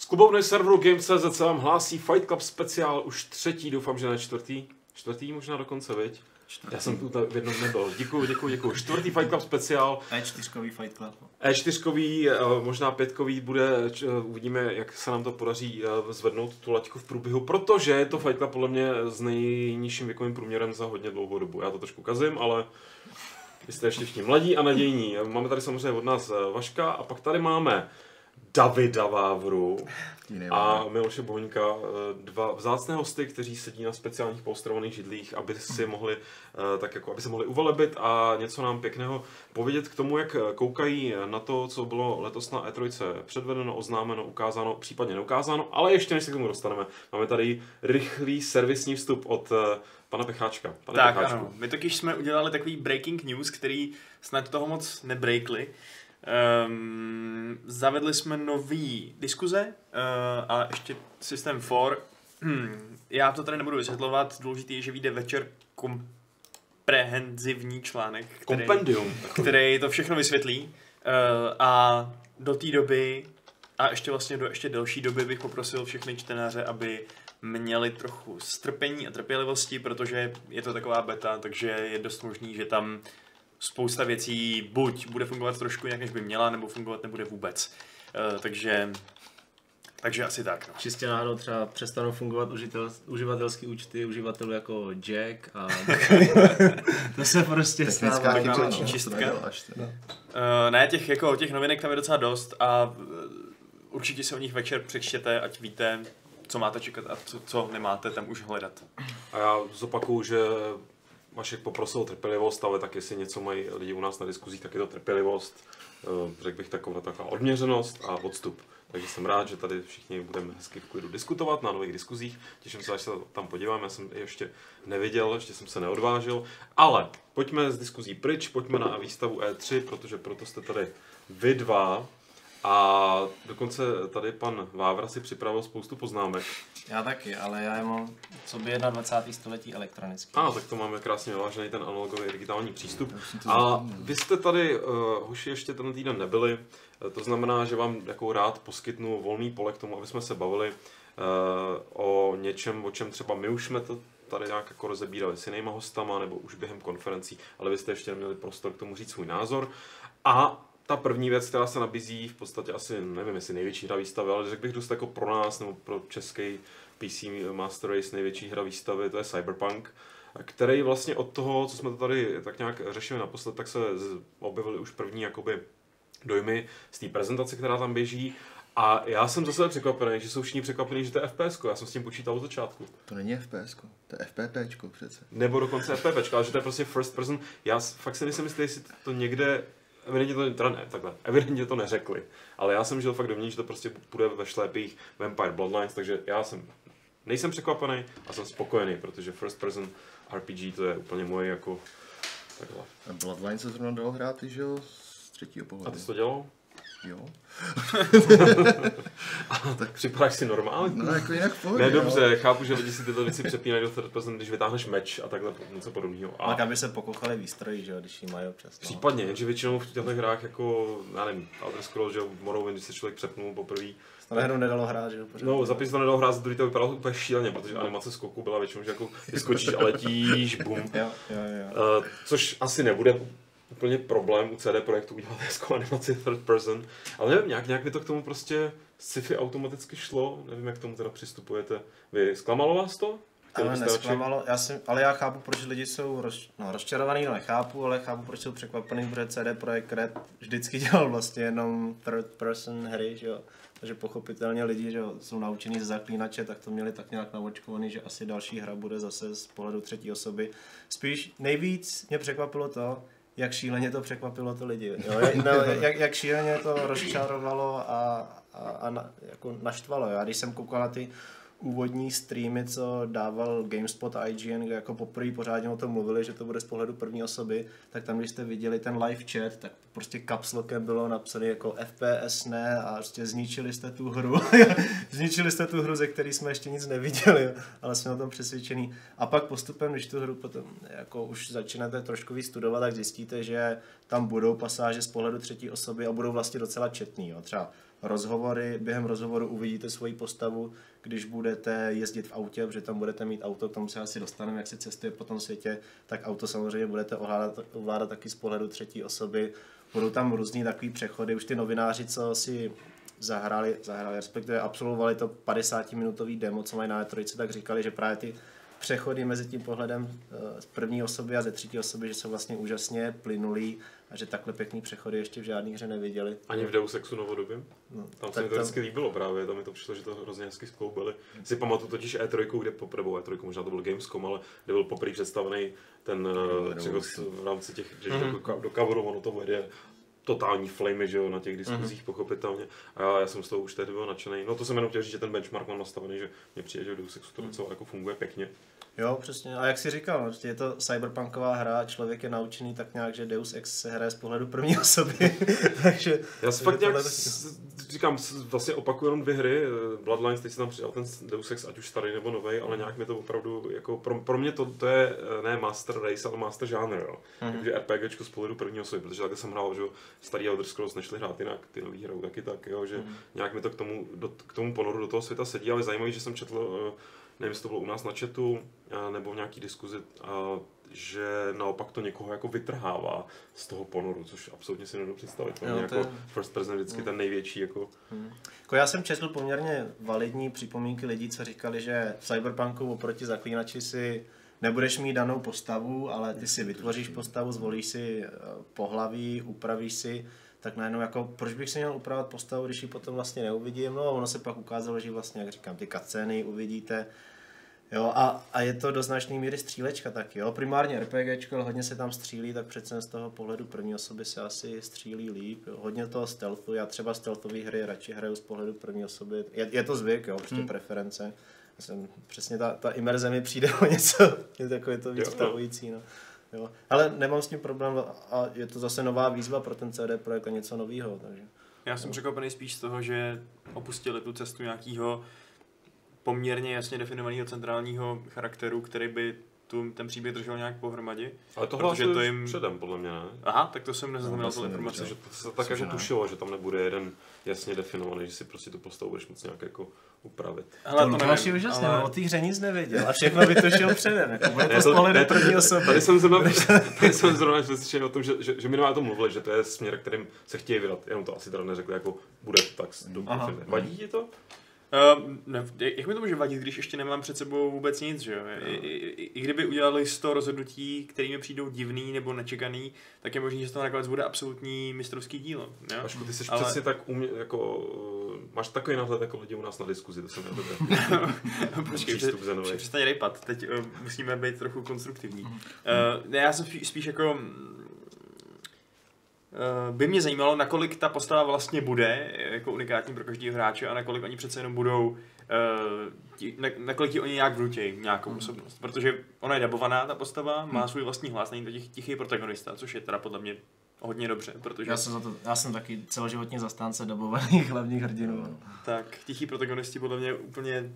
Z klubovny serveru Games.cz se vám hlásí Fight Club speciál, už třetí, doufám, že ne čtvrtý. Čtvrtý možná dokonce, viď? Čtvrtý. Já jsem tu v jednom nebyl. Děkuji, děkuji, děkuji. Čtvrtý Fight Club speciál. E4 Fight Club. E4, eh, možná pětkový bude, eh, uvidíme, jak se nám to podaří eh, zvednout tu laťku v průběhu, protože je to Fight Club podle mě s nejnižším věkovým průměrem za hodně dlouhou dobu. Já to trošku kazím, ale vy jste ještě všichni mladí a nadějní. Máme tady samozřejmě od nás Vaška a pak tady máme Davida Vávru a Miloše Bohňka, eh, dva vzácné hosty, kteří sedí na speciálních polstrovaných židlích, aby si mohli, eh, tak jako, aby se mohli uvelebit a něco nám pěkného povědět k tomu, jak koukají na to, co bylo letos na E3 předvedeno, oznámeno, ukázáno, případně neukázáno, ale ještě než se k tomu dostaneme, máme tady rychlý servisní vstup od eh, pana Pecháčka. Pane Tak Pecháčku. ano, my totiž jsme udělali takový breaking news, který snad toho moc nebreakli. Um, zavedli jsme nový diskuze uh, a ještě systém for. Hmm, já to tady nebudu vysvětlovat, důležitý je, že vyjde večer komprehenzivní článek, který, Kompendium. který to všechno vysvětlí. Uh, a do té doby a ještě vlastně do ještě delší doby bych poprosil všechny čtenáře, aby měli trochu strpení a trpělivosti, protože je to taková beta, takže je dost možný, že tam spousta věcí buď bude fungovat trošku jinak, než by měla, nebo fungovat nebude vůbec. Uh, takže, takže asi tak. No. Čistě náhodou třeba přestanou fungovat užitel, uživatelské účty uživatelů jako Jack a to se prostě Technická stává. chyba, chyba, no, no, čistka. teda. Uh, ne, těch, jako, těch novinek tam je docela dost a uh, určitě se o nich večer přečtěte, ať víte, co máte čekat a co, co nemáte tam už hledat. A já zopakuju, že Vašek poprosil o trpělivost, ale tak jestli něco mají lidi u nás na diskuzích, tak je to trpělivost, eh, řekl bych taková, taková odměřenost a odstup. Takže jsem rád, že tady všichni budeme hezky v klidu diskutovat na nových diskuzích. Těším se, až se tam podívám. Já jsem je ještě neviděl, ještě jsem se neodvážil. Ale pojďme z diskuzí pryč, pojďme na výstavu E3, protože proto jste tady vy dva. A dokonce tady pan Vávra si připravil spoustu poznámek. Já taky, ale já je mám, co by 21. století elektronicky. A, tak to máme krásně vyvážený ten analogový digitální přístup. A vy jste tady, uh, hoši, ještě ten týden nebyli, Eh, to znamená, že vám jako rád poskytnu volný pole k tomu, aby jsme se bavili uh, o něčem, o čem třeba my už jsme to tady nějak jako rozebírali s jinýma hostama, nebo už během konferencí, ale vy jste ještě neměli prostor k tomu říct svůj názor. A ta první věc, která se nabízí, v podstatě asi, nevím, jestli největší hra výstavy, ale řekl bych dost jako pro nás, nebo pro český PC Master Race největší hra výstavy, to je Cyberpunk, který vlastně od toho, co jsme to tady tak nějak řešili naposled, tak se objevily už první jakoby dojmy z té prezentace, která tam běží. A já jsem zase překvapený, že jsou všichni překvapení, že to je FPS, já jsem s tím počítal od začátku. To není FPS, to je FPP přece. Nebo dokonce FPP, ale že to je prostě first person. Já fakt si jistý, jestli to někde, evidentně to, teda ne, takhle, evidentně to neřekli. Ale já jsem žil fakt dovnitř, že to prostě bude ve šlépích Vampire Bloodlines, takže já jsem, nejsem překvapený a jsem spokojený, protože first person RPG to je úplně moje jako takhle. A Bloodline se zrovna dalo hrát, že jo, z třetího A pohledu. ty jsi to dělal? Jo. Tak připadáš si normálně? No jako jinak pohodě, Ne, jo. dobře, chápu, že lidi si tyto věci přepínají do third person, když vytáhneš meč a takhle něco podobného. A Tak aby se pokochali výstroji, že jo, když ji mají občas. No. Případně, jenže většinou v těchto hrách jako, já nevím, Elder Scrolls, že jo, Morrowind, když se člověk přepnul poprvé. To najednou nedalo hrát, že jo. pořád. No, zapis to nedal hrát, za druhý to vypadalo úplně šíleně, protože animace skoku byla většinou, že jako vyskočíš a letíš, bum. Jo, jo, jo. Uh, což asi nebude úplně problém u CD Projektu udělat hezkou animaci third person, ale nevím, nějak, nějak mi to k tomu prostě sci-fi automaticky šlo, nevím, jak k tomu teda přistupujete. Vy, zklamalo vás to? Chtěli Ale nesklamalo, já si, ale já chápu, proč lidi jsou roz, no, rozčarovaný, no nechápu, ale chápu, proč jsou překvapený, protože CD Projekt Red vždycky dělal vlastně jenom third person hry, že jo. Takže pochopitelně lidi, že jo, jsou naučení ze zaklínače, tak to měli tak nějak naočkovaný, že asi další hra bude zase z pohledu třetí osoby. Spíš nejvíc mě překvapilo to, jak šíleně to překvapilo to lidi. Jo? No, jak, jak šíleně to rozčarovalo a, a, a na, jako naštvalo. Já když jsem koukal na ty úvodní streamy, co dával GameSpot a IGN, kde jako poprvé pořádně o tom mluvili, že to bude z pohledu první osoby, tak tam, když jste viděli ten live chat, tak prostě capslockem bylo napsané jako FPS ne a prostě zničili jste tu hru. zničili jste tu hru, ze které jsme ještě nic neviděli, ale jsme o tom přesvědčení. A pak postupem, když tu hru potom jako už začínáte trošku víc studovat, tak zjistíte, že tam budou pasáže z pohledu třetí osoby a budou vlastně docela četný. Jo. Třeba rozhovory, během rozhovoru uvidíte svoji postavu, když budete jezdit v autě, protože tam budete mít auto, k tomu se asi dostaneme, jak se cestuje po tom světě, tak auto samozřejmě budete ovládat, ovládat taky z pohledu třetí osoby. Budou tam různý takový přechody, už ty novináři, co si zahráli, zahráli, respektive absolvovali to 50-minutový demo, co mají na E3, tak říkali, že právě ty přechody mezi tím pohledem eh, z první osoby a ze třetí osoby, že jsou vlastně úžasně plynulý a že takhle pěkný přechody ještě v žádné hře neviděli. Ani v Deus Exu novodobě? No, Tam se tak mi to tam- vždycky líbilo právě, tam mi to přišlo, že to hrozně hezky skloubili. Si pamatuju totiž E3, kde poprvé, nebo E3, možná to byl Gamescom, ale kde byl poprvé představený ten uh, Třegos v rámci těch, že mm-hmm. do, ka- do coveru ono to vede totální flamy, že jo, na těch diskuzích mm-hmm. pochopitelně. A já, já, jsem z toho už tehdy byl nadšený. No to jsem jenom chtěl říct, že ten benchmark mám nastavený, že mě přijde, že v Deus Exu to docela jako funguje pěkně. Jo, přesně. A jak jsi říkal, no, prostě je to cyberpunková hra, člověk je naučený tak nějak, že Deus Ex se hraje z pohledu první osoby. Takže Já si fakt nějak tohle- s- říkám, vlastně opakuju jenom dvě hry. eh, Bloodlines, teď jsem tam přidal ten Deus Ex, ať už starý nebo nový, ale nějak mi to opravdu, jako pro, pro mě to, to je eh, ne master race, ale master genre, jo. Mhm. Takže RPGčko z pohledu první osoby, protože takhle jsem hrál, že starý Elder Scrolls nešli hrát jinak, ty nový hrajou taky tak, jo, že Mhm. nějak mi to k tomu, do, k tomu ponoru do toho světa sedí, ale zajímavý, že jsem četl, eh, nevím, jestli to bylo u nás na chatu, eh, nebo v nějaký diskuzi, a že naopak to někoho jako vytrhává z toho ponoru, což absolutně si nedovedu představit. Jo, jako je- first person vždycky ten největší jako Jako já jsem četl poměrně validní připomínky lidí, co říkali, že v Cyberpunku oproti zaklínači si nebudeš mít danou postavu, ale ty si vytvoříš postavu, zvolíš si eh, pohlaví, upravíš si, tak najednou jako, proč bych si měl upravovat postavu, když ji potom vlastně neuvidím, no a ono se pak ukázalo, že vlastně, jak říkám, ty cutscény uvidíte, Jo, a, a je to do značné míry střílečka taky, jo. Primárně RPGčko, ale hodně se tam střílí, tak přece z toho pohledu první osoby se asi střílí líp. Jo. Hodně toho stealthu, já třeba stealthové hry radši hraju z pohledu první osoby. Je, je to zvyk, jo, prostě hmm. preference. Jsem, přesně ta, ta imerze mi přijde o něco, je takové to víc vtahující, no. Jo. Ale nemám s tím problém a je to zase nová výzva pro ten CD projekt a něco nového, takže. Já jsem překvapený spíš z toho, že opustili tu cestu nějakého poměrně jasně definovaného centrálního charakteru, který by tu, ten příběh držel nějak pohromadě. Ale to Protože to to jim- předem, podle mě, ne? Aha, tak to jsem nezaznamenal No, tu informaci. Myslím, že to se tak jako tušilo, že tam nebude jeden jasně definovaný, že si prostě tu postavu budeš moc nějak jako upravit. Hele, to, to nevím, úžasné, ale- ale... o té hře nic nevěděl a všechno vytušil předem, jako bude to pohledu ne, první osoby. Tady jsem zrovna, tady jsem zrovna přesvědčen o tom, že, že, že minimálně o tom mluvili, že to je směr, kterým se chtějí vydat. Jenom to asi teda neřekli, jako bude to tak. Vadí ti to? Uh, ne, jak mi to může vadit, když ještě nemám před sebou vůbec nic, že jo? I, i, i, I kdyby udělali 100 rozhodnutí, které mi přijdou divný nebo nečekaný, tak je možné, že toho nakonec bude absolutní mistrovský dílo. Jo? Pašku, ty jsi Ale- přesně tak umě, jako, uh, máš takový náhled jako lidi u nás na diskuzi, to jsem na tebe. Počkej, přístup přestaň rejpat, teď uh, musíme být trochu konstruktivní. Uh, ne, já jsem spíš, spíš jako... Uh, by mě zajímalo, nakolik ta postava vlastně bude jako unikátní pro každého hráče a nakolik oni přece jenom budou, na, nakolik ti oni nějak vnutějí nějakou osobnost. Protože ona je dabovaná, ta postava, má svůj vlastní hlas, není to těch, tichý protagonista, což je teda podle mě hodně dobře, protože Já jsem, za to, já jsem taky celoživotní zastánce dobovaných hlavních hrdinů. tak tichý protagonisti podle mě úplně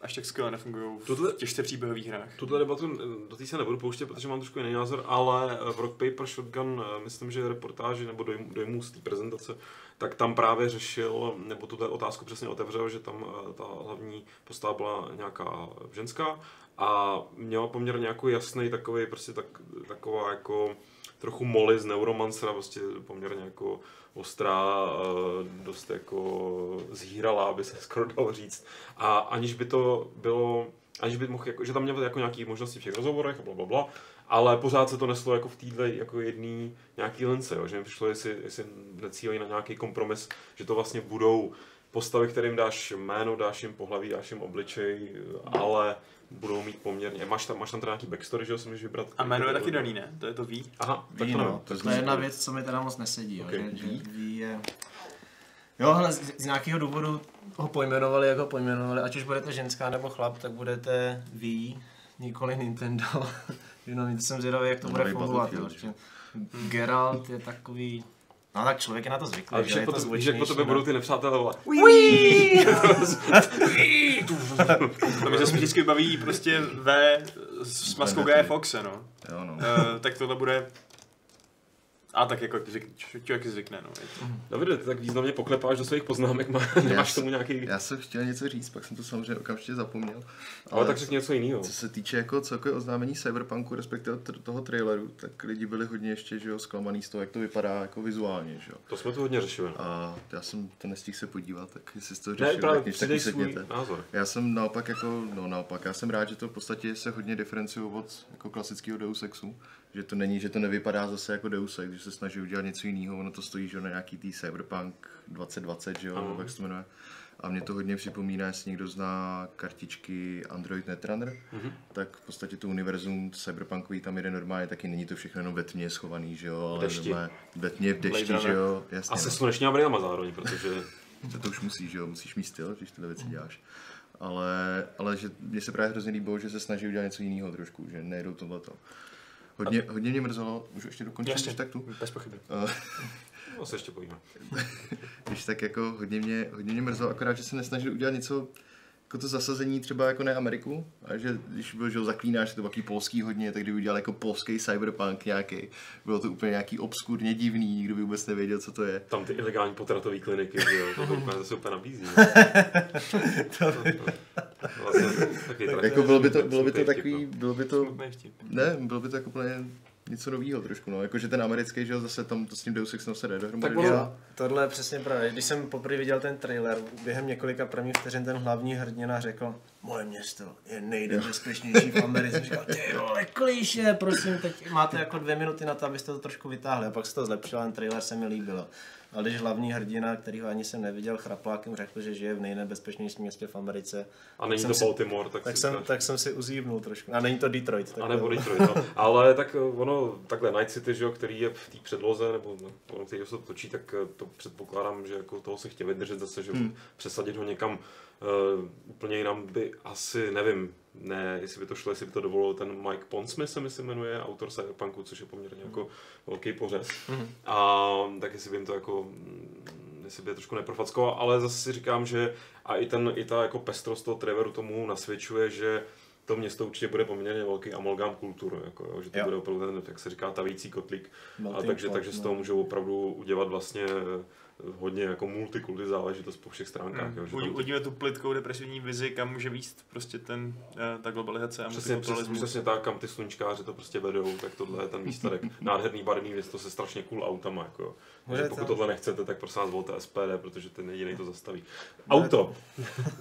až tak skvěle nefungují v Tohle- těžce příběhových hrách. Tuhle debatu eh, do té se nebudu pouštět, protože mám trošku jiný názor, ale eh, v Rock Paper Shotgun, eh, myslím, že reportáži nebo dojmů, dojmů z té prezentace, tak tam právě řešil, nebo tuto otázku přesně otevřel, že tam ta hlavní postava byla nějaká ženská a měla poměrně jako jasný takový, prostě tak, taková jako trochu Molly z Neuromancera, prostě poměrně jako ostrá, eh, dost jako zhýralá, aby se skoro dalo říct. A aniž by to bylo, aniž by mohl, jako, že tam měl jako nějaký možnosti v těch rozhovorech a bla, bla, bla, ale pořád se to neslo jako v téhle jako jedný nějaký lince, jo, že mi přišlo, jestli, jestli necílí na nějaký kompromis, že to vlastně budou postavy, kterým dáš jméno, dáš jim pohlaví, dáš jim obličej, ale budou mít poměrně, máš tam, máš tam teda nějaký backstory, že jo, si můžeš vybrat. A jméno je taky daný, ne? To je to ví. Aha, tak Ví, to no, to, to to je jedna věc, co mi teda moc nesedí, jo, Ok. že, že ví je... Jo, hele, z, z nějakého důvodu ho pojmenovali, jak ho pojmenovali, ať už budete ženská nebo chlap, tak budete ví, nikoli Nintendo. no, to jsem zvědavý, jak to bude Nový fungovat. Jo, Geralt je takový... No tak člověk je na to zvyklý, Ale že po, to to, víš, jak po tobě no. budou ty nepřátelé volat. To mi se vždycky baví prostě ve s maskou Guy Foxe, no. Jo, no. Uh, tak tohle bude A tak jako člověk si zvykne, no. Davide, ty tak významně poklepáš do svých poznámek, má, nemáš tomu nějaký... Já jsem chtěl něco říct, pak jsem to samozřejmě okamžitě zapomněl. Ale tak řekni něco jiného. Co se týče jako celkové oznámení Cyberpunku, respektive tr- toho traileru, tak lidi byli hodně ještě že jo, zklamaný z toho, jak to vypadá jako vizuálně. Že jo. To jsme tu hodně řešili. A já jsem to nestihl se podívat, tak jestli jsi to Ne, řešil, právě tak taky svůj sedněte. názor. Já jsem naopak jako, no naopak, já jsem rád, že to v podstatě se hodně diferencuje od jako klasického Deus Exu. Že to není, že to nevypadá zase jako Deus Ex, že se snaží udělat něco jiného, ono to stojí že jo, na nějaký tý Cyberpunk 2020, že jo, nebo jak se to jmenuje. A mě to hodně připomíná, jestli někdo zná kartičky Android Netrunner, Mhm. tak v podstatě to univerzum cyberpunkový tam jede normálně, taky není to všechno jenom ve tmě schovaný, že jo, ale dešti. normálně ve tmě v dešti, Blade že jo, jasně. Asi no. slunečníma brýlema zároveň, protože To, to už musíš, že jo, musíš mít styl, když tyhle věci děláš. Ale, ale že mně se právě hrozně líbilo, že se snaží udělat něco jiného trošku, že nejedou tohleto. Hodně, hodně mě mrzelo, můžu ještě dokončit, Jasně. tak tu. Bez pochyby. Uh, no, se ještě povíme. když tak jako hodně mě, hodně mě mrzelo, akorát, že se nesnažili udělat něco, jako to zasazení třeba jako ne Ameriku, a že když byl, že zaklínáš, to takový polský hodně, tak kdyby udělal jako polský cyberpunk nějaký, bylo to úplně nějaký obskurně divný, nikdo by vůbec nevěděl, co to je. Tam ty ilegální potratové kliniky, že jo, to, to, úplně, to se úplně nabízí. vlastně, taky tak, Jako bylo by to, bylo by to takový, no. bylo by to. Ne, bylo by to jako úplně něco nového trošku, no. Jakože ten americký, že jo, zase tam to s tím Deus Exem se jde dohromady. Tak. Jo, tohle je přesně pravda. Když jsem poprvé viděl ten trailer, během několika prvních vteřin ten hlavní hrdina řekl, moje město je nejnebezpečnější v Americe. Říkal, ty vole, klíše, prosím, teď máte jako dvě minuty na to, abyste to trošku vytáhli. A pak se to zlepšilo, ten trailer se mi líbilo. Ale když hlavní hrdina, kterýho ani jsem neviděl, chraplákem řekl, že žije v nejnebezpečnějším městě v Americe, A není to si- Baltimore, tak, tak si jsem, říkáš- tak jsem si uzývnul trošku. A není to Detroit. Tak A nebo Detroit, no. Ale tak eh, ono, takhle Night City, že jo, který je v té předloze, nebo no, ono, který se to točí, tak eh, to předpokládám, že jako toho se chtěli držet zase, že hmm. přesadit ho někam uh, úplně jinam by asi, nevím, ne, jestli by to šlo, jestli by to dovolil ten Mike Pondsmith se mi se jmenuje, autor Cyberpunku, což je poměrně jako velký pořez. A tak jestli by jim to jako, mm, jestli by je trošku neprofackoval, ale zase si říkám, že a i, ten, i ta jako pestrost toho Trevoru tomu nasvědčuje, že to město určitě bude poměrně velký amalgám kultur, jako, jo, že to Jo. bude opravdu ten, jak se říká, tavící kotlík. A takže, pot, takže z no. toho můžou opravdu udělat vlastně hodně jako multikulty záležitost po všech stránkách. Hmm. Jo, že Udí- tam Udíme tu plitkou depresivní vizi, kam může víc prostě ten, eh, ta globalizace a Přesně, přesně, multikulturalismus. přesně tak, kam ty sluníčkáři to prostě vedou, tak tohle je ten výsledek. Nádherný barevný město se strašně cool autama. Jako. jo. Takže pokud to. tohle nechcete, tak prosím vás volte SPD, protože ten jediný to zastaví. Auto.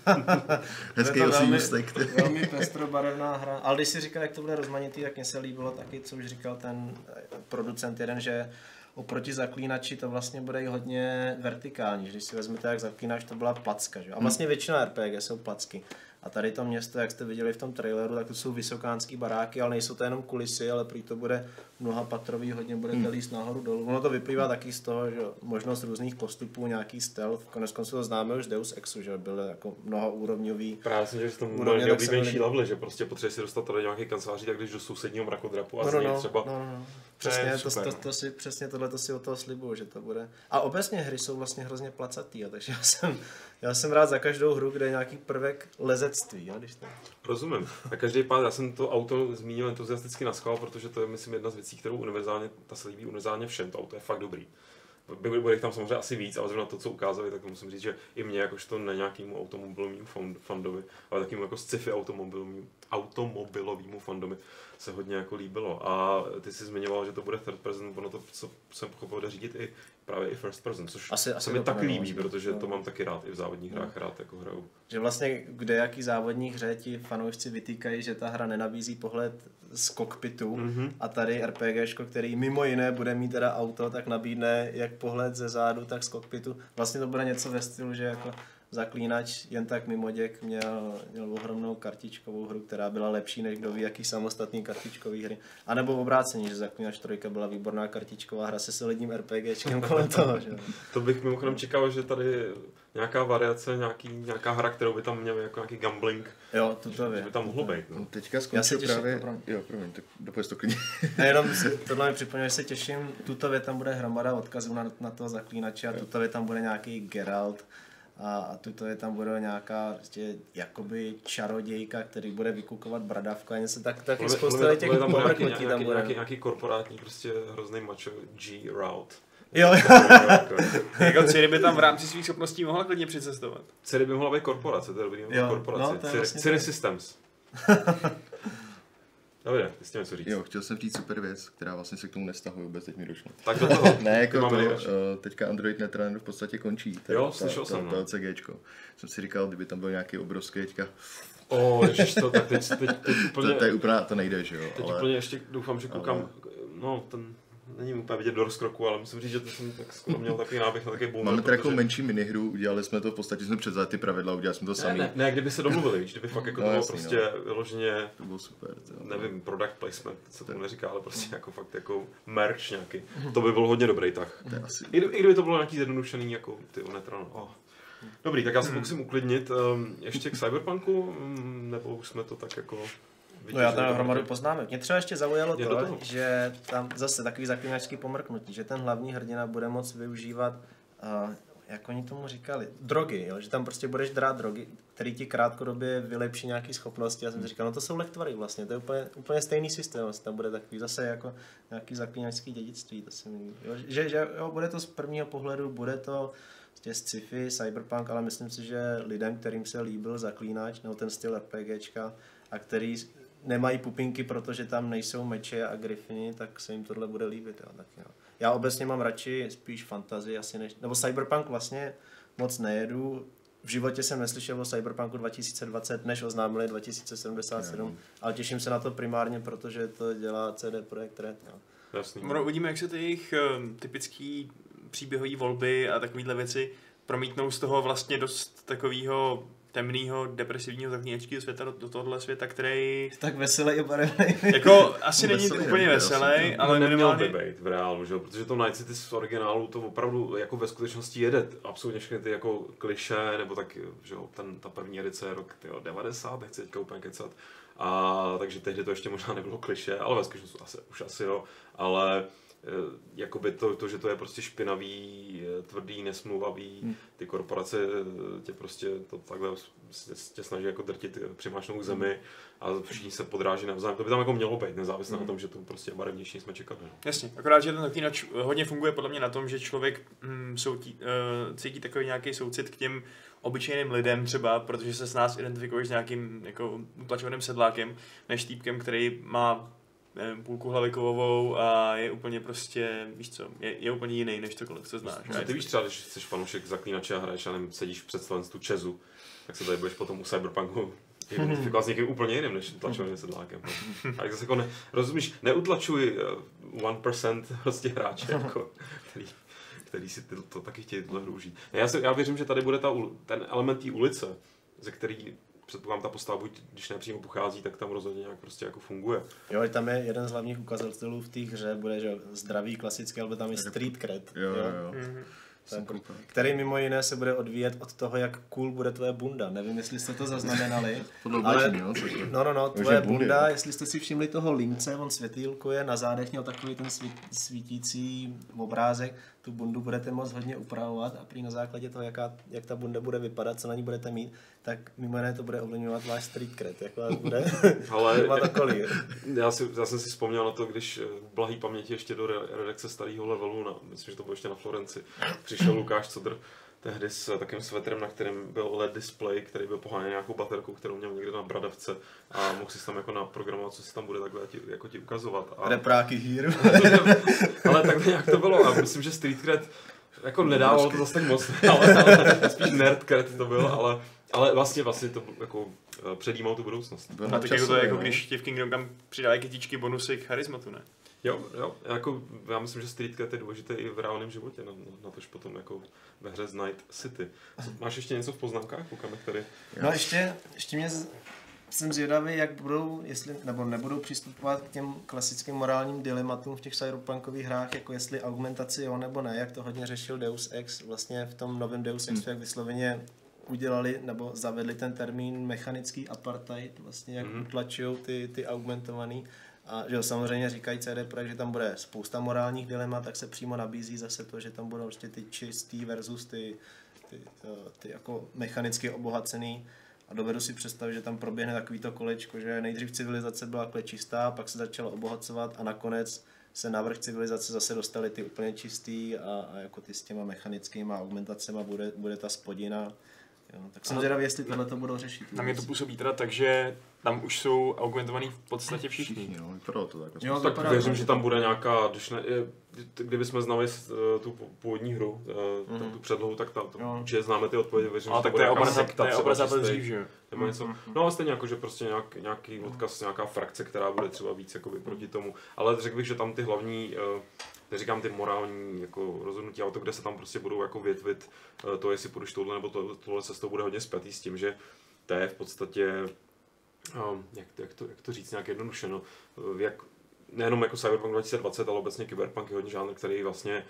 Hezký to velmi- ústek. Velmi pestrobarevná hra. Ale když si říkal, jak to bude rozmanitý, tak mně se líbilo taky, co už říkal ten eh, producent jeden, že oproti zaklínači to vlastně bude i hodně vertikální. že Když si vezmete, jak zaklínač, to byla placka. Že? A vlastně většina RPG jsou placky. A tady to město, jak jste viděli v tom traileru, tak to jsou vysokánský baráky, ale nejsou to jenom kulisy, ale prý to bude mnoha patrový, hodně budete Hmm. líst nahoru dolů. Ono to vyplývá taky z toho, že možnost různých postupů, nějaký stealth, konec konců to známe už z Deus Exu, že byl jako mnohoúrovňový Právě jsem, že to bude tak nejoblíbenější level, že prostě potřebuješ si dostat tady do nějaké kanceláří, tak když do sousedního mrakodrapu a No, no, no, třeba no, no, no. Přesně, to, super, to, no. to, si, přesně tohle to si od toho slibuju, že to bude. A obecně hry jsou vlastně hrozně placatý, jo, takže já jsem, já jsem rád za každou hru, kde je nějaký prvek lezectví, jo, když to... Rozumím. A každý pád, já jsem to auto zmínil entuziasticky na schvál, protože to je, myslím, jedna z věcí, kterou univerzálně, ta se líbí univerzálně všem. To auto je fakt dobrý. Bude jich tam samozřejmě asi víc, ale zrovna to, co ukázali, tak musím říct, že i mě, jakožto ne nějakému automobilovému fan- fandovi, ale takovému jako sci-fi automobilovému, automobilovému fandovi se hodně jako líbilo. A ty jsi zmiňoval, že to bude third person, ono to, co jsem pochopil, jde řídit i právě i first person, což Asi- se asi mi bude, líbí, no. protože No. to mám taky rád i v závodních hrách, rád jako hraju. Že vlastně kde jaký závodní hře ti fanoušci vytýkají, že ta hra nenabízí pohled z kokpitu Mhm. a tady RPGčko, který mimo jiné bude mít teda auto, tak nabídne jak pohled ze zádu, tak z kokpitu. Vlastně to bude něco ve stylu, že jako zaklínač jen tak mimo děk měl, měl ohromnou kartičkovou hru, která byla lepší než kdo ví jaký samostatný kartičkový hry. A nebo v obrácení, že zaklínač trojka byla výborná kartičková hra se solidním RPGčkem kolem toho. Že? To bych mimochodem čekal, že tady nějaká variace, nějaký, nějaká hra, kterou by tam měl jako nějaký gambling, Jo, že vě. by tam mohlo být. No. No, teďka Já se skončil těším, právě... promiň. Jo, promiň, tak dopověz to klidně. A jenom si, tohle mi připomněl, že se těším, tuto tam bude hromada odkazů na, na toho zaklínače a tuto tam bude nějaký Geralt a, a tuto je tam bude nějaká prostě, jakoby čarodějka, který bude vykukovat bradavku a něco tak, taky spousta těch tam bude nějaký, pomrknutí tam nějaký, bude. nějaký, nějaký korporátní prostě hrozný macho G route. Jo, Jako Ciri by tam v rámci svých schopností mohla klidně přicestovat. Ciri by mohla být korporace, to je dobrý Jo, korporace. no, to je Ciri, vlastně Ciri. Systems. Dobře, ty jsi něco říct. Jo, chtěl jsem říct super věc, která vlastně se k tomu nestahuje, vůbec teď mi došlo. Tak do toho. Ne, jako to, uh, teďka Android Netrunner v podstatě končí. Ta- Jo, ta- slyšel ta- jsem, no. ta LCGčko. Jsem si říkal, kdyby tam byl nějaký obrovský teďka, O, ježiš, to, tak teď, teď, teď úplně, to, to je úplně, to nejde, že jo, teď ale úplně ještě doufám, že koukám, ale- no, ten, není úplně vidět do rozkroku, ale musím říct, že to jsem tak skoro měl takový náběh na takový boomer. máme tady jako protože- menší minihru, udělali jsme to, v podstatě jsme převzali ty pravidla, udělali jsme to Ne, sami. ne, ne, kdyby se domluvili, víš, kdyby fakt jako No, to bylo jasný, prostě vyloženě, To bylo super. To, nevím, product placement, co tomu neříká, ale prostě jako fakt jako merch nějaký. To by byl hodně dobrý tah. to je asi I, I kdyby to bylo nějaký zjednodušený, jako ty Netrano. Oh. Dobrý, tak já se pokusím uklidnit. Um, ještě k Cyberpunku, um, nebo už jsme to tak jako... No já tam hromadu poznámek. Mě třeba ještě zaujalo Je to, toho. že tam zase takový zaklínačský pomrknutí, že ten hlavní hrdina bude moct využívat, uh, jak oni tomu říkali, drogy, jo? že tam prostě budeš drát drogy, který ti krátkodobě vylepší nějaké schopnosti. Já jsem si říkal, no to jsou lektvary vlastně, to je úplně, úplně stejný systém, vlastně tam bude takový zase jako nějaký zaklínačský dědictví, to se mi, jo? Že, že jo, bude to z prvního pohledu, bude to prostě sci-fi, cyberpunk, ale myslím si, že lidem, kterým se líbil zaklínač, nebo ten styl RPGčka, a který nemají pupinky, protože tam nejsou meče a griffiny, tak se jim tohle bude líbit. Jo, tak jo. Já obecně mám radši spíš fantazii asi než, nebo cyberpunk vlastně moc nejedu. V životě jsem neslyšel o Cyberpunku 2020, než oznámili 2077, ale těším se na to primárně, protože to dělá CD Projekt Red. Jo. Jasný. Ono uvidíme, jak se ty jejich um, typický příběhové volby a takovéhle věci promítnou z toho vlastně dost takového temného, depresivního zaklínačského světa do, do tohohle světa, který Tak veselý a barevný. jako asi není Veselý, úplně jo, veselý, ale ale neměl by minimálně... být v reálu, že? jo? protože to Night City z originálu to opravdu jako ve skutečnosti jede absolutně všechny ty jako kliše, nebo tak, že jo, ten, ta první edice je rok tyjo, 90, nechci teďka úplně kecat, a takže tehdy to ještě možná nebylo kliše, ale ve skutečnosti asi, už asi jo, ale jakoby to, to, že to je prostě špinavý, eh, tvrdý, nesmluvavý, ty korporace eh, tě prostě to takhle tě snaží jako drtit eh, přimášnou k zemi a všichni se podráží navzájem. To by tam jako mělo být, nezávisle na tom, že to prostě barevnější jsme čekali. Jasně, akorát, že ten zaklínač hodně funguje podle mě na tom, že člověk mm, soutí, uh, cítí takový nějaký soucit k těm obyčejným lidem třeba, protože se s nás identifikuješ s nějakým jako utlačovaným sedlákem, než týpkem, který má nevím, půlku hlavy kovovou a je úplně prostě, víš co, je, je úplně jiný než cokoliv, co znáš. Co ty víš třeba, když jsi fanoušek zaklínače a hraješ a nevím, sedíš v představenstvu Česu, tak se tady budeš potom u Cyberpunku identifikovat s někým úplně jiným než utlačovaným sedlákem. no. A tak zase jako ne, rozumíš, neutlačuj eh, 1% prostě hráče, jako, který, který si ty, to taky chtějí tuhle hru užít. Já, si, já věřím, že tady bude ta, ten element té ulice, ze který předpokládám ta postava, buď když nepřímo pochází, tak tam rozhodně nějak prostě jako funguje. Jo, i tam je jeden z hlavních ukazatelů v té hře, bude že zdravý, klasický, ale tam je street cred. Jo, jo, jo. Mhm. Jsem Tak, který mimo jiné se bude odvíjet od toho, jak cool bude tvoje bunda. Nevím, jestli jste to zaznamenali. Podle ale- jo? No, no, no, tvoje bunda, jestli jste si všimli toho lince, on světýlkuje, na zádech měl takový ten svít, svítící obrázek, tu bundu budete moct hodně upravovat a prý na základě toho, jaká, jak ta bunda bude vypadat, co na ní budete mít, tak mimo jiné to bude ovlivňovat váš street cred, jak vás bude okolí. já, si, já jsem si vzpomněl na to, když eh, v blahý paměti ještě do re- redakce starého levelu, na, myslím, že to bylo ještě na Florenci, přišel Lukáš Codr tehdy s takovým svetrem, na kterém byl LED display, který byl poháněn nějakou baterkou, kterou měl někde na bradavce a mohl si tam jako naprogramovat, co si tam bude takhle ti, jako ti ukazovat. A, Repráky híru. ale takhle nějak to bylo a myslím, že Street Cred jako nedával to zase tak moc, ale, ale spíš nerd cred to byl, ale, ale vlastně vlastně to jako eh, předjímal tu budoucnost. Byl A tak jako to je jako no. když ti v Kingdom Come přidávají kytičky bonusy k charizmatu, ne? Jo, jo, jako já myslím, že Street Cat je důležité i v reálném životě, na, na tož potom jako ve hře z Night City. Co- Máš ještě něco v poznámkách? Koukám, jak tady. No ještě, ještě mě z- jsem zvědavý, jak budou, jestli, nebo nebudou přistupovat k těm klasickým morálním dilematům v těch cyberpunkových hrách, jako jestli augmentaci jo nebo ne, jak to hodně řešil Deus Ex, vlastně v tom novém Deus Exu, jak vysloveně udělali nebo zavedli ten termín mechanický apartheid, vlastně jak Mhm. utlačují ty, ty augmentovaný. A že jo, samozřejmě říkají CD Projekt, že tam bude spousta morálních dilemat, tak se přímo nabízí zase to, že tam budou prostě ty čistý versus ty ty, ty jako mechanicky obohacený a dovedu si představit, že tam proběhne takovýto kolečko, že nejdřív civilizace byla takhle čistá, pak se začala obohacovat a nakonec se na vrch civilizace zase dostaly ty úplně čistý a, a jako ty s těma mechanickýma augmentacema bude, bude ta spodina. Jo, tak jsem zvědavý, jestli tohle to budou řešit. Na mě to působí teda tak, že tam už jsou augmentovaný v podstatě všichni. Všichni, no, vypadalo to tak. Jo, Tak vypadá věřím, to. že tam bude nějaká, když ne, je- kdyby jsme znali eh, tu původní hru, mm. tu předlohu, tak tam, Jo. určitě známe ty odpovědi, věřím, Ale že tak to to je bude nějaká obraz, sekta to je třeba obraz dřív, že jo? nebo něco. No ale stejně jako, že prostě nějak, nějaký odkaz, nějaká frakce, která bude třeba víc jakoby proti tomu. Ale řekl bych, že tam ty hlavní, eh, neříkám ty morální jako rozhodnutí, ale to, kde se tam prostě budou jako větvit, eh, to jestli půjdeš touhle nebo to- tohle cestou bude hodně spjatý s tím, že to je v podstatě um, jak, to- jak, to, jak to říct nějak jednoduše, no, Eh, jak, nejenom jako Cyberpunk 2020, ale obecně Cyberpunk je hodně žánr, který vlastně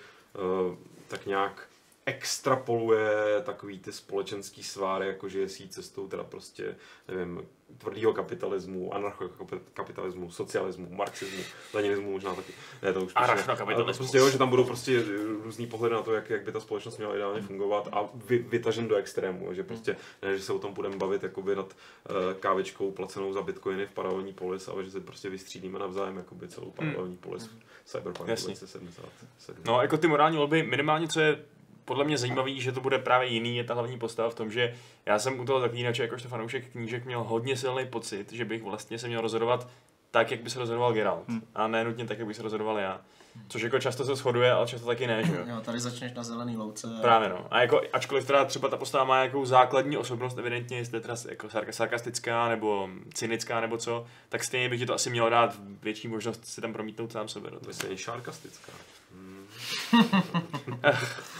uh, tak nějak extrapoluje takový ty společenský sváry, jako že je jít cestou teda prostě, nevím, tvrdýho kapitalismu, anarchokapitalismu, socialismu, marxismu, leninismu možná taky. Ne, to už prostě, Anarchokapitalismus. prostě jo, že tam budou prostě různý pohledy na to, jak, jak by ta společnost měla ideálně fungovat a vy, vytažen do extrému, že prostě ne, že se o tom budeme bavit jakoby nad uh, kávičkou placenou za bitcoiny v paralelní polis, ale že se prostě vystřídíme navzájem jakoby celou paralelní polis v Cyberpunk Jasně. 2077. No, jako ty morální volby, minimálně co je podle mě zajímavý, že to bude právě jiný, je ta hlavní postava v tom, že já jsem u toho zaklínače jakožto fanoušek knížek měl hodně silný pocit, že bych vlastně se měl rozhodovat tak, jak by se rozhodoval Geralt. Hm. A ne nutně tak, jak by se rozhodoval já. Což jako často se shoduje, ale často taky ne, že jo? Jo, tady začneš na zelený louce. a- Právě no. A jako, ačkoliv teda třeba ta postava má nějakou základní osobnost, evidentně, jestli je teda jako sarka- sarkastická, nebo cynická, nebo co, tak stejně bych ti to asi mělo dát větší možnost si tam promítnout sám sebe. No. To je i šarkastická.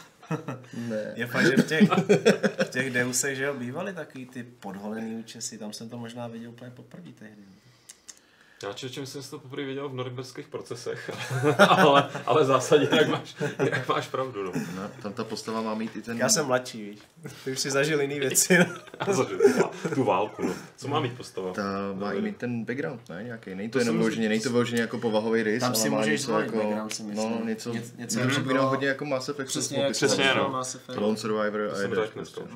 Ne. Je fakt, že v těch, v těch Deusech, že jo, bývaly takový ty podholený účesy, tam jsem to možná viděl úplně poprvé tehdy. Já že jsi to poprvé viděl v norimberských procesech, ale, ale v zásadě jak máš, jak máš pravdu. No. No, tam ta postava má mít i ten... Já jsem mladší, víš. Ty už si zažil jiný věci. A zažil tu vál- tu válku. No. Co má mít postava? Ta má i mít ten background, ne? Nějaký. Není to, To jenom jsem- vyloženě, není to vyloženě jako povahový rys, Tam ale si má můžeš něco zvolit jako, background, si myslím. No, něco, Něco- něco něco mě to jako připomíná bylo- hodně jako Mass Effect. Přesně jak Přesně, no. Mass Effect. Lone Survivor a jsem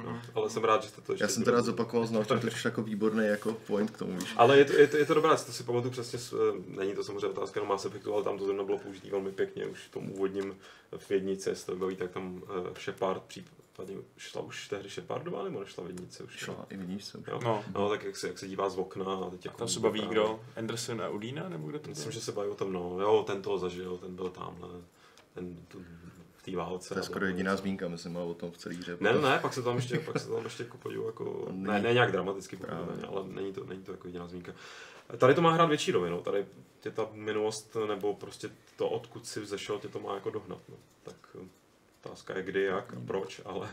no. Ale jsem rád, že jste to ještě Já jsem teda zopakoval znovu, že to přišlo jako výborný jako point k tomu, víš. Ale je to, je to, je to dobrá, to si pamatuju přesně, eh, není to samozřejmě otázka na Mass Effectu, ale tam to zrovna bylo použitý velmi pěkně, už v tom úvodním v jednice, jestli to baví, tak tam uh, Shepard, případně šla už tehdy Shepardová, nebo nešla v jednice už? Šla i. Jo? No. no. tak jak se, jak se dívá z okna a teď jako Tam se baví kdo? Anderson a Udina, nebo kdo to Myslím, byl? že se baví o tom, no, jo, ten toho zažil, ten byl tamhle, ten tu, v té válce. To je skoro jediná zmínka, myslím, ale o tom v celé hře. Ne, ne, pak se tam ještě, pak se tam ještě jako podíval jako, ne, ne nějak dramaticky, Právě. Právě. ale není to, není to jako jediná zmínka. Tady to má hrát větší roli, no. tady tě ta minulost, nebo prostě to, odkud si vzešel, tě to má jako dohnat, no. Tak eh, otázka je kdy, jak a proč, ale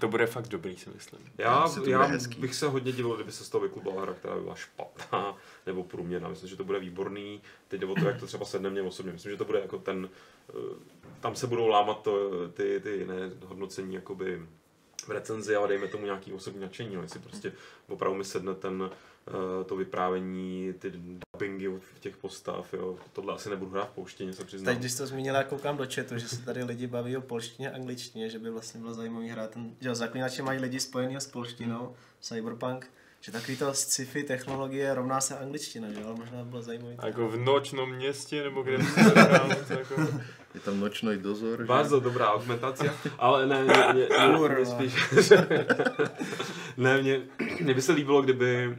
To bude fakt dobrý, si myslím. já, bude já hezký. bych se hodně divil, kdyby se z toho vyklubala hra, která by byla špatná nebo průměrná. Myslím, že to bude výborný. Teď jde o to, jak to třeba sedne mě osobně. Myslím, že to bude jako ten, eh, tam se budou lámat to, ty, ty jiné hodnocení jakoby v recenzi, ale dejme tomu nějaký osobní nadšení. No. Jestli prostě opravdu mi sedne ten, eh, to vyprávění, ty dubbingy v těch postav, jo. Tohle asi nebudu hrát v pouštěně, se přiznám. Teď, když to zmínila, já koukám do chatu, že se tady lidi baví o polštině a angličtině, že by vlastně bylo zajímavý hrát ten, že jo, zaklínače mají lidi spojený s polštinou, Cyberpunk, že takový to sci-fi technologie rovná se angličtina, že jo, ale možná by bylo zajímavý. A jako v nočnom městě, nebo kde by se to hrál, to jako... Je tam nočný dozor, že? Bardzo dobrá augmentace, ale ne, ne, ne, ne, Kurva. ne spíš, ne, mě, mě by se líbilo, kdyby uh,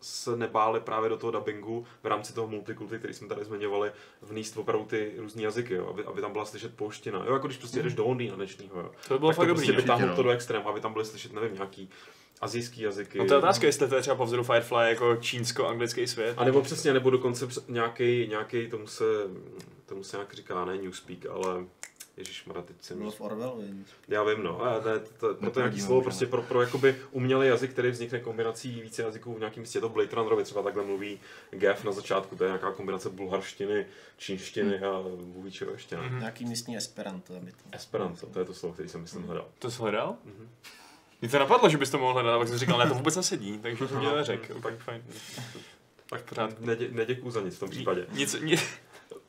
se nebáli právě do toho dubbingu v rámci toho multikulty, který jsme tady zmiňovali, vníst opravdu ty různé jazyky, jo, aby, aby, tam byla slyšet polština. Jo, jako když prostě jdeš do Londýna dnešního, jo. To by bylo tak fakt to dobrý, prostě no. vytáhnout no. to do extrému, aby tam byly slyšet, nevím, nějaký azijský jazyky. No to je otázka, jestli to je třeba po vzoru Firefly jako čínsko-anglický svět. A nebo přesně, nebo dokonce nějaký, nějaký tomu se, tomu se nějak říká, ne Newspeak, ale Ježíš teď jsem Bylo v Orwellu. Já vím, no. A to, to, to, to nějaký Neporadíme slovo možná. prostě pro, pro jakoby umělý jazyk, který vznikne kombinací více jazyků v nějakém místě. To Blade Runnerovi třeba takhle mluví Gef na začátku, to je nějaká kombinace bulharštiny, čínštiny a bůh ví čeho ještě. Ne? Nějaký místní Esperanto, aby to... Esperanto, to je to slovo, který jsem myslím hledal. To jsi hledal? Mhm. Mně to napadlo, že bys to mohl hledat, a pak jsem říkal, ne, to vůbec nesedí, takže jsem mě neřekl. Tak fajn. Tak pořádku. nedě, neděkuju za nic v tom případě. Nic, nic,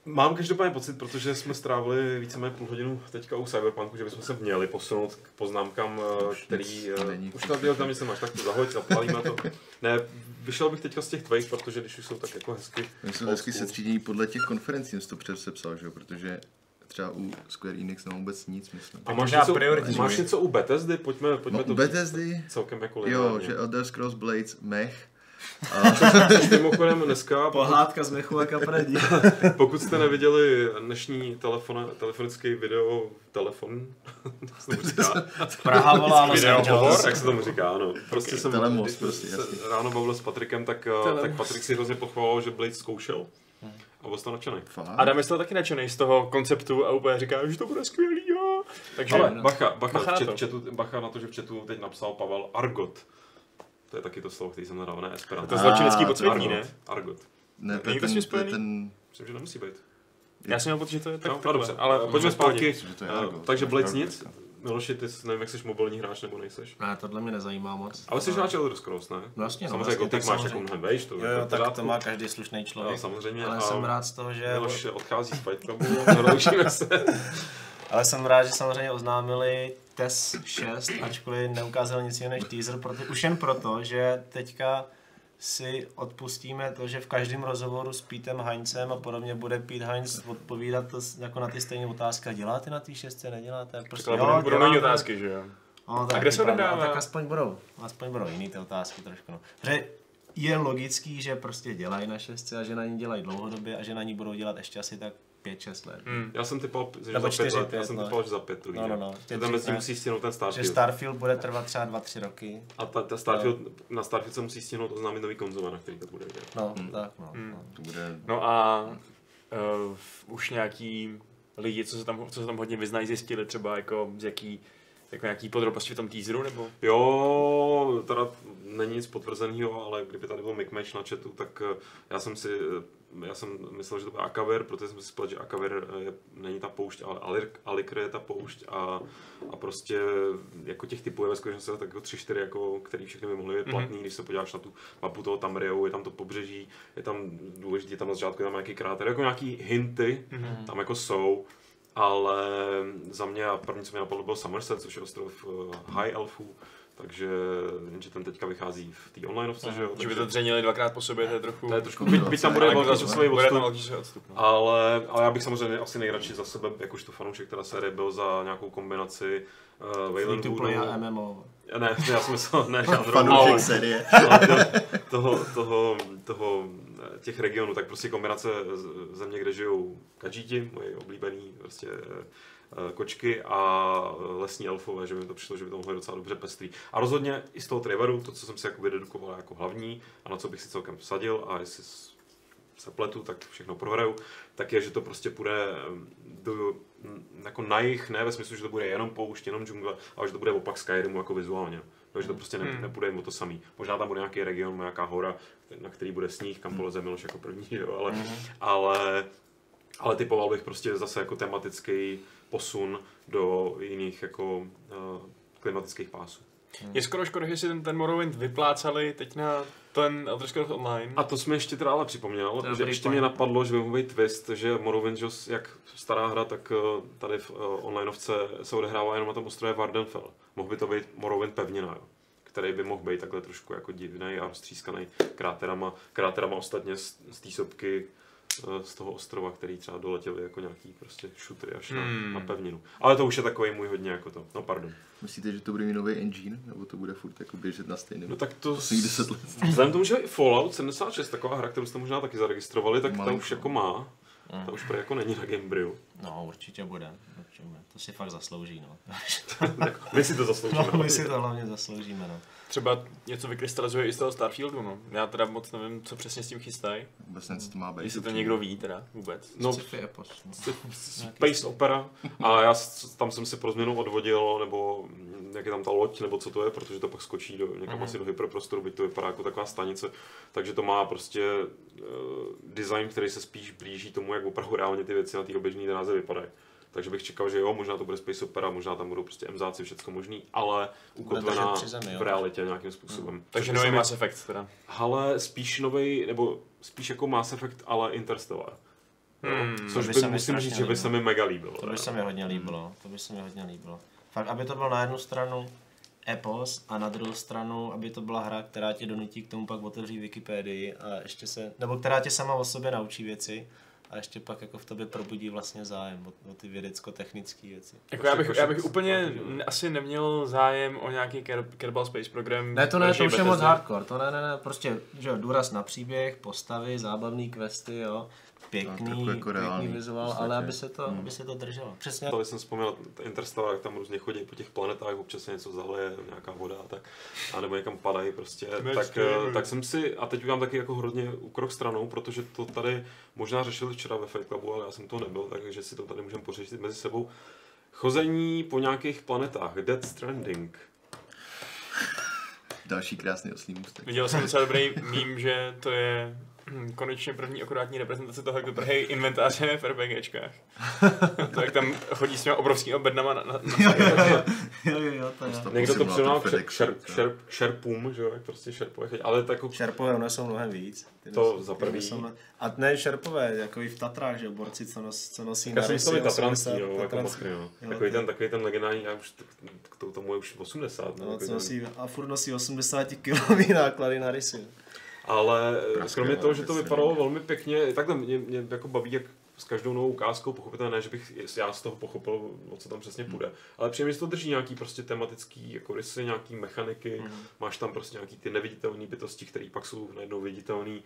Mám každopádně pocit, protože jsme strávili víceméně půl hodinu teďka u Cyberpunku, že bychom se měli posunout k poznámkám, eh, který... nic eh, není. Už tam, tam nic nemáš, tak to zahoď, zapálíme to. Ne, vyšel bych teďka z těch tvých, protože když už jsou tak jako hezky. Jsou old hezky school. setřídění podle těch konferencí, jsem si to přesepsal, že jo, protože třeba u Square Enix nemám vůbec nic, myslím. A máš možná něco, prioritizuješ. máš něco u Bethesdy? Pojďme, pojďme No, to u Bethesdy, celkem jako jo, lineárně. že Elder Scrolls Blades mech, Mimochodem dneska, pokud, Pohádka z mechu a kapredí. pokud jste neviděli dnešní telefon, telefonický video, telefon, jak se tomu říká? Praha volá Los Angeles. Jak se tomu říká, ano. Prostě jsem Telemos, prostě, se jasně. ráno bavil s Patrikem, tak, eh, Telemos. tak Patrik si hrozně pochválil, že Blade zkoušel. A byl toho nadšený. Adam je taky nadšený z toho konceptu a úplně říká, že to bude skvělý, jo. Takže Ale bacha, bacha, Bacha na v to. čet, četu, bacha na to, že v chatu teď napsal Pavel Argot. To je taky to slovo, který jsem nedal, ne Esperanto. to je zločinecký Ah, podsvětí, ne? Argot. Ne, to je ten, to je ten, Myslím, že nemusí být. Já jsem měl pocit, že to je tak, No, takhle, dobře, ale pojďme zpátky. Eh. Takže pravdu, nic. Miloši, ty jsi, nevím, jak jsi mobilní hráč nebo nejseš. Ne, tohle mě nezajímá moc. Ale jsi hráč Elder Scrolls, ne? No jasně, no, samozřejmě jasně, Gothic tak máš samozřejmě. jako mnohem vejš, to Jo, je jo, tak to má každý slušný Jo, člověk. samozřejmě. Ale a jsem rád z toho, že... Miloš odchází z Fight Clubu se. Ale jsem rád, že samozřejmě oznámili TES 6, ačkoliv neukázal nic jiného než teaser, proto, už jen proto, že teďka si odpustíme to, že v každém rozhovoru s Pítem Heinzem a podobně bude Pete Heinz odpovídat to, jako na ty stejné otázky. Děláte na té šestce, neděláte? Prostě, Ale budou, budou otázky, že jo? No, tak A kde se odehrává? Tak aspoň budou, aspoň budou jiný ty otázky trošku. No. Že je logický, že prostě dělají na šestce a že na ní dělají dlouhodobě a že na ní budou dělat ještě asi tak 5-6 let. Hmm. Já jsem typoval, že Nebo za pět čtyři, let. Já pět, jsem no. typoval, že za pět to No, no, no. Že tam mezi musí stihnout ten Že Starfield. Starfield bude trvat třeba 2-3 roky. A ta, ta Starfield, na Starfield se musí stihnout oznámit nový konzole, na který to bude vidět. No, tak no. Hmm. no. To bude No a uh, už nějaký lidi, co se tam, co se tam hodně vyznají, zjistili třeba jako z jaký, jako nějaký podrobnosti v tom teaseru, nebo? Jo, teda není nic potvrzeného, ale kdyby tady byl Mikmatch na chatu, tak eh, já jsem si, eh, já jsem myslel, že to bude Akaver, protože jsem si splet, že Akaver eh, je, není ta poušť, ale Alikr je ta poušť a, a prostě jako těch typů je ve skutečnosti tak jako tři, čtyři, jako, který všechny by mohly být Mhm. platný, když se podíváš na tu mapu toho Tamriou, je tam to pobřeží, je tam důležitý, je tam na začátku je tam nějaký kráter, jako nějaký hinty, Mhm. tam jako jsou, ale za mě a první, co mě napadlo, byl Somerset, což je ostrov eh, High Elfů, takže jenže ten teďka vychází v té onlineovce, že jo? Že by takže to dřenili dvakrát po sobě, to je trochu... to je trošku, byť, byť tam bude velký to- časový odstup, no. ale, ale já bych samozřejmě asi nejradši za sebe, jakožto fanoušek teda série, byl za nějakou kombinaci uh, Free to play a Wayland MMO. Ne, já jsem myslel, ne, žádnou, fanoušek série. toho, toho, toho, eh, těch regionů, tak prostě kombinace země, kde žijou kadžíti, moji oblíbený prostě eh, kočky a lesní elfové, že mi to přišlo, že by to mohlo docela dobře pestrý. A rozhodně i z toho Trevoru, to, co jsem si jakoby dedukoval jako hlavní a na co bych si celkem vsadil a jestli se pletu, tak všechno prohraju, tak je, že to prostě půjde em, do, jako na jich, ne ve smyslu, že to bude jenom poušť, jenom džungle, ale že to bude opak Skyrimu jako vizuálně. Takže to prostě ne, Hmm. nepůjde jim o to samý. Možná tam bude nějaký region, nějaká hora, na který bude sníh, kam poleze Miloš jako první, jo, ale, ale, ale typoval bych prostě zase jako tematický posun do jiných jako uh, klimatických pásů. Je skoro škoda, že si ten, ten Morrowind vyplácali teď na ten Elder Scrolls Online. A to jsme ještě teda ale připomněl, To že ještě point. mě napadlo, že by mohl být twist, že Morrowind, že jak stará hra, tak eh, tady v uh, onlineovce se odehrává jenom na tom ostrově Vardenfell. Mohl by to být Morrowind pevnina, jo který by mohl být takhle trošku jako divný a roztřískaný kráterama, kráterama ostatně z, z té sopky eh, z toho ostrova, který třeba doletěli jako nějaký prostě šutry až na, Hmm. na pevninu. Ale to už je takový můj hodně jako to, no pardon. Myslíte, že to bude mít nový engine? Nebo to bude furt jako běžet na stejném? No tak to... Posledních 10 let. Vzhledem k tomu, že Fallout 76, taková hra, kterou jste možná taky zaregistrovali, tak ta Malinko. už jako má. Ta už prý jako není na Gamebryu. No, určitě bude. Určitě bude. To si fakt zaslouží, no. My si to zasloužíme. no my si to hlavně zasloužíme, no. Třeba něco vykrystalizuje i z toho Starfieldu, no. Já teda moc nevím, co přesně s tím chystají. Vůbec nevím, co to má být. Jestli to někdo ví teda vůbec. No, epos. no. Space Opera. A já tam jsem si pro změnu odvodil, nebo jak je tam ta loď, nebo co to je, protože to pak skočí do, někam Mhm. asi do hyperprostoru, byť to vypadá jako taková stanice. Takže to má prostě uh, design, který se spíš blíží tomu, jak opravdu reálně ty věci na té oběžné dráze vypadají. Takže bych čekal, že jo, možná to bude Space Opera, možná tam budou prostě MZáci, všechno možný, ale ukotvená zemi, jo. v realitě nějakým způsobem. Takže Což nový Mass Effect teda. Ale spíš novej, nebo spíš jako Mass Effect, ale Interstellar. Hmm, což by by, musím říct, že by se mi mega líbilo. To by se mi hodně líbilo, to by se mi hodně líbilo. Fakt, aby to bylo na jednu stranu epos a na druhou stranu, aby to byla hra, která tě donutí k tomu pak otevřít Wikipedii a ještě se, nebo která tě sama o sobě naučí věci a ještě pak jako v tobě probudí vlastně zájem o, o ty vědecko-technické věci. Jako já bych, Prostě já bych jako úplně šest- n- asi neměl zájem o nějaký Ker- Kerbal Space program. Ne, to ne, to už je moc hardcore, to ne, ne, ne, prostě, že jo, důraz na příběh, postavy, zábavný questy, jo, pěkný, trochu jako pěkný reálný, vizuál, ale aby se to, Hmm. aby se to drželo. Přesně, Tady jsem vzpomněl Interstellar, jak tam různě chodí po těch planetách, občas se něco zahleje, nějaká voda a tak, a nebo někam padají prostě, tak, eh, tak jsem si, a teď udělám taky jako hodně úkrok stranou, protože to tady možná řešili včera ve Fight Clubu, ale já jsem to nebyl, takže si to tady můžeme pořešit mezi sebou. Chození po nějakých planetách, Dead Stranding. Další krásný oslý můstek. Viděl jsem docela dobrý mím, že to je konečně první akurátní reprezentace toho, jak vypadají inventáře v RPGčkách. to, jak tam chodí s těma obrovskými bednama na, na, na jo, jo, jo, to je. Někdo to simulátor přirovnal k šer, třeba. šer, šerpům, že jo, jak prostě šerpové ale tak jako Šerpové unesou mnohem víc. Ty To za nesou mno- A ne šerpové, jako i v Tatrách, že jo, borci, co, nos, co nosí Já jsem myslel tatranský, 80, jo, jako tatranský. mokry, no. Jo, Takový to- ten, takový ten legendární, já už, k to, tomu je už 80, no, No, co nosí, a furt nosí 80 kilový náklady na rysy. Ale eh, Praskne, kromě toho, že to vypadalo velmi pěkně, takhle mě, mě jako baví, jak s každou novou ukázkou, pochopitelně ne, že bych já z toho pochopil, o co tam přesně Hmm. půjde. Ale příjemně to drží nějaký prostě tematický jako rysy, nějaký mechaniky, Hmm. máš tam prostě nějaký ty neviditelné bytosti, které pak jsou najednou viditelné,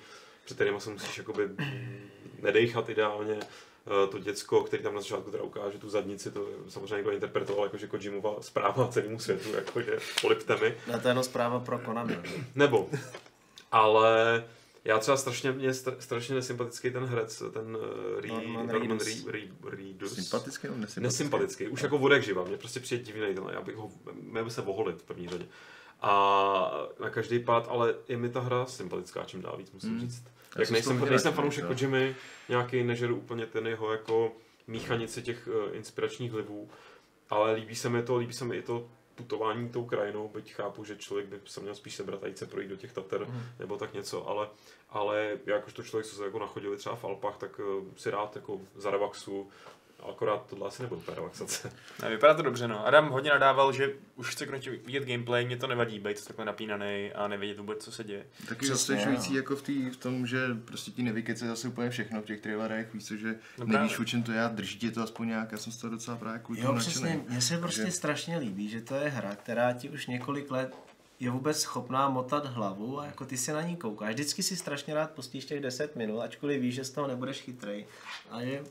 před kterými se musíš jakoby nedejchat ideálně. Eh, To děcko, který tam na začátku teda ukáže tu zadnici, to samozřejmě někdo interpretoval jako, že Kojimova zpráva celému světu, jako že poliptemi. No to je jenom zpráva pro Konami. Nebo. Ale já třeba strašně, mě stra, strašně nesympatický ten herec, ten uh, Re, Norman Norman Reedus. Re, Re, Reedus. Sympatický nebo nesympatický? Nesympatický, už jako vodek živa, mě prostě přijde divný, ten, já bych ho, měl by se voholit v první řadě. A na každý pád, ale je mi ta hra sympatická, čím dál víc, musím Hmm. říct. Já Jak nejsem, nejsem fanoušek jo. Kojimy, nějaký nežeru úplně ten jeho jako míchanici těch uh, inspiračních vlivů, ale líbí se mi to, líbí se mi i to putování tou krajinou, byť chápu, že člověk by se měl spíš sebrat a jít se projít do těch Tater, Mhm. nebo tak něco, ale, ale jakožto člověk, co se jako nachodili třeba v Alpách, tak uh, si rád jako zarelaxu, akorát tohle asi nebude ta relaxace. Ne, vypadá to dobře, no. Adam hodně nadával, že už chce konečně vidět gameplay, mě to nevadí být takhle napínaný a nevědět vůbec, co se děje. Taky Přesně, zastřešující jo. jako v, tý, v tom, že prostě ti nevykece zase úplně všechno v těch trailerech, víš co, že No nevíš, o čem to je a drží tě to aspoň nějak, já jsem z toho docela právě kvůli Jo, přesně, mně se prostě Takže- strašně líbí, že to je hra, která ti už několik let je vůbec schopná motat hlavu a jako ty se na ní koukáš. Vždycky si strašně rád pustíš těch 10 minut, ačkoliv víš, že z toho nebudeš chytrej. A že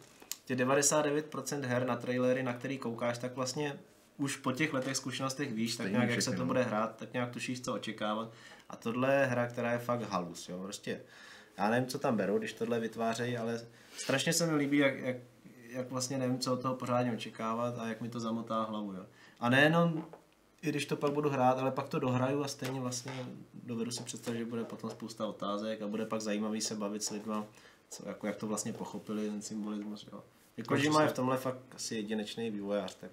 tě 99% her na trailery, na který koukáš, tak vlastně už po těch letech zkušenostech víš, tak nějak, jak se všechny, to bude hrát, tak nějak tušíš, co očekávat. A tohle je hra, která je fakt halus, jo, prostě. Já nevím, co tam berou, když tohle vytvářejí, ale strašně se mi líbí, jak, jak, jak vlastně nevím, co od toho pořádně očekávat a jak mi to zamotá hlavu, jo. A nejenom, i když to pak budu hrát, ale pak to dohraju a stejně vlastně dovedu si představit, že bude potom spousta otázek a bude pak zajímavý se bavit s lidma, co, jako jak to vlastně pochopili, ten symbolismus, jo. Jako, že je v tomhle fakt asi jedinečný vývojář, tak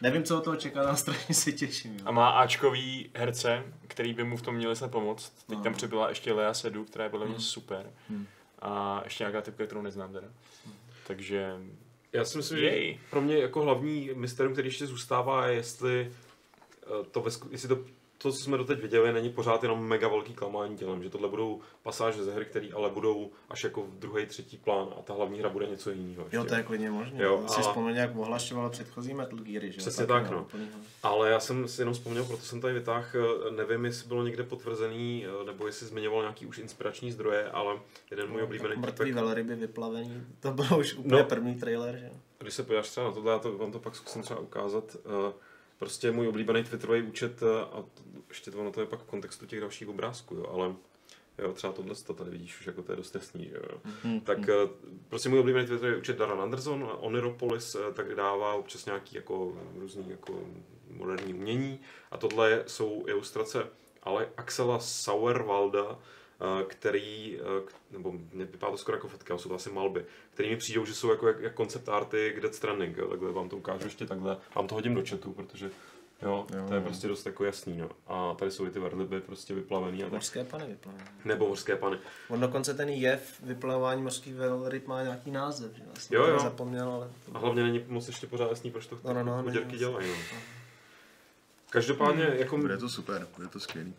nevím, co od toho čekat, ale strašně se těším, jo. A má Ačkový herce, který by mu v tom měli snad pomoct. Teď tam No. přibyla ještě Lea Sedu, která je podle mě Hmm. super. Hmm. A ještě nějaká typka, kterou neznám teda. Takže Já si myslím, že Jej. pro mě jako hlavní mysterium, který ještě zůstává, je jestli eh, to, ve, jestli to, to, co jsme doteď viděli, není pořád jenom mega velký klamání tělem, že tohle budou pasáže ze hry, které ale budou až jako v druhý, třetí plán a ta hlavní hra bude něco jiného. Jo, to je klidně možné. Jo, si a- vzpomněl, jak ohlašoval předchozí Metal Geary, že? Přesně tak, měl no. Ale já jsem si jenom vzpomněl, proto jsem tady vytáhl, eh, nevím, jestli bylo někde potvrzený, eh, nebo jestli zmiňoval nějaký už inspirační zdroje, ale jeden můj oblíbený Mrtvý týpek, velryby vyplavený, to byl už úplně No. první trailer, že když se podíváš třeba na tohle, já to, vám to pak zkusím třeba ukázat, eh, prostě můj oblíbený Twitterový účet, eh, a to, ještě to, ono to je pak v kontextu těch dalších obrázků, jo, ale jo, třeba tohle to tady vidíš už jako to je dost jasný, že jo. Hmm. Tak eh, prostě můj oblíbený Twitterový účet Darren Anderson, Oniropolis, eh, tak dává občas nějaký jako různý jako moderní umění a tohle jsou ilustrace ale Axela Sauerwalda, který, nebo mě vypadá to skoro jako fotka, jsou to asi malby, který mi přijdou, že jsou jako jak, jak koncept arty k Death Stranding, jo, takhle vám to ukážu ještě takhle, vám to hodím do chatu, protože Jo, Jo, to je no. prostě dost jako jasný, no. A tady jsou i ty verliby prostě vyplavený a tak. Mořské pany vyplavení. Nebo mořské pany. On dokonce ten jev vyplavování mořských velryb má nějaký název, že vlastně. Jo, jo. Zapomněl, ale... A hlavně není moc ještě pořád jasný, proč to No, no, no, dělají, no. Každopádně, jako... Bude to super, bude to skvělý.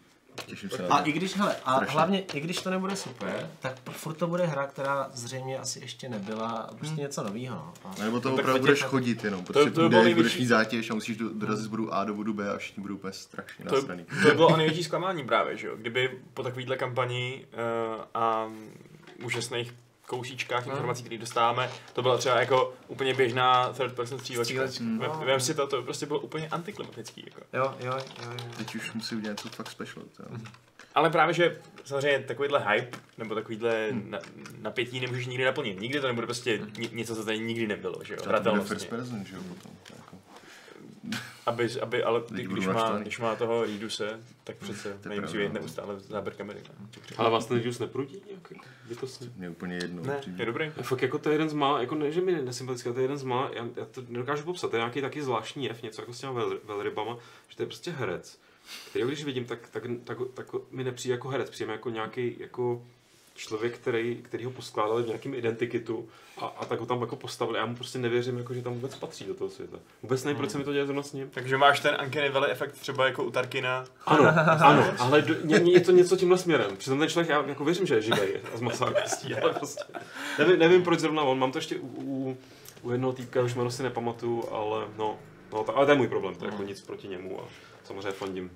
Těším se A to. i když, hele, a Strašně. hlavně, i když to nebude super, tak furt to bude hra, která zřejmě asi ještě nebyla, a prostě něco nového. No. A- Nebo to tak opravdu budeš těch- chodit jenom, protože to by bylo budeš, mít zátěž a musíš do, dorazit z bodu A do bodu B a všichni budou úplně strašně To, nasraný. to by bylo a největší zklamání právě, že jo? Kdyby po takovýhle kampani uh, a úžasných kousíčkách informací, které dostáváme, to byla třeba jako úplně běžná third person střílečka. No. vem si to, to prostě bylo úplně antiklimatický. Jako. Jo, jo, jo, jo. Teď už musí udělat něco fakt special. To. Ale právě, že samozřejmě takovýhle hype, nebo takovýhle na, napětí nemůžeš nikdy naplnit. Nikdy to nebude prostě ni, něco, co tady nikdy nebylo, že jo? To bude first person, že jo, potom. to Jako. Aby, aby, ale Lidi když, má, když má toho Reeduse, tak přece je pravda, být no. neustále záběr kamery. Ale vás ten Reduce neprudí nějak jako bytostně? Mě je úplně jedno. Ne, upřímně. je dobrý. Fakt jako to je jeden z má, jako ne, že mi nesympatický, ale to je jeden z má, já, já to nedokážu popsat, to je nějaký taky zvláštní jev, něco jako s těma vel, velrybama, že to je prostě herec, který když vidím, tak, tak, tak, tak, mi nepřijde jako herec, přijde mi jako nějaký jako člověk, který, který ho poskládali v nějakém identikitu a, a tak ho tam jako postavili. Já mu prostě nevěřím, jako, že tam vůbec patří do toho světa. Vůbec nevím, proč se mi to děje zrovna s ním. Takže máš ten Uncanny Valley efekt třeba jako u Tarkina. Ano, ano, ale do, ně, ně, je to něco tímhle směrem. Přitom ten člověk, já jako věřím, že je živý a z masa kostí, ale prostě nevím, nevím, proč zrovna on. Mám to ještě u, u, u jednoho týpka, už jméno si nepamatuju, ale no, no to, ale to je můj problém, to je jako nic proti němu a samozřejmě fandím.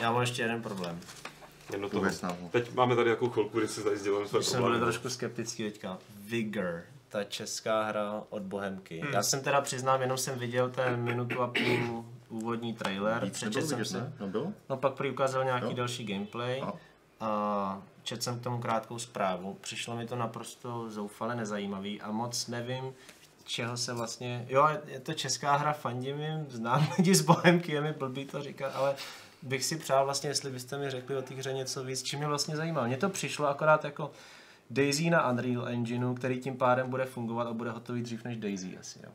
Já mám ještě jeden problém. Jedno to. Vůbec nám ho. Teď máme tady takovou chvilku, kdy si tady sdělám své jsem byl trošku skeptický teďka. Vigor, ta česká hra od Bohemky. Já jsem teda přiznám, jenom jsem viděl ten minutu a půl úvodní trailer. Víc Přečetl nebylo jsem ne? No bylo? No pak prý ukázal nějaký Jo. další gameplay. A? A četl jsem k tomu krátkou zprávu. Přišlo mi to naprosto zoufale nezajímavý a moc nevím, čeho se vlastně... Jo, je to česká hra, fandím jim, znám lidi z Bohemky, je mi blbý to říkat, ale bych si přál vlastně, jestli byste mi řekli o té hře něco víc, čím mě vlastně zajímalo. Mně to přišlo akorát jako Daisy na Unreal Engineu, který tím pádem bude fungovat a bude hotový dřív než Daisy asi, jo.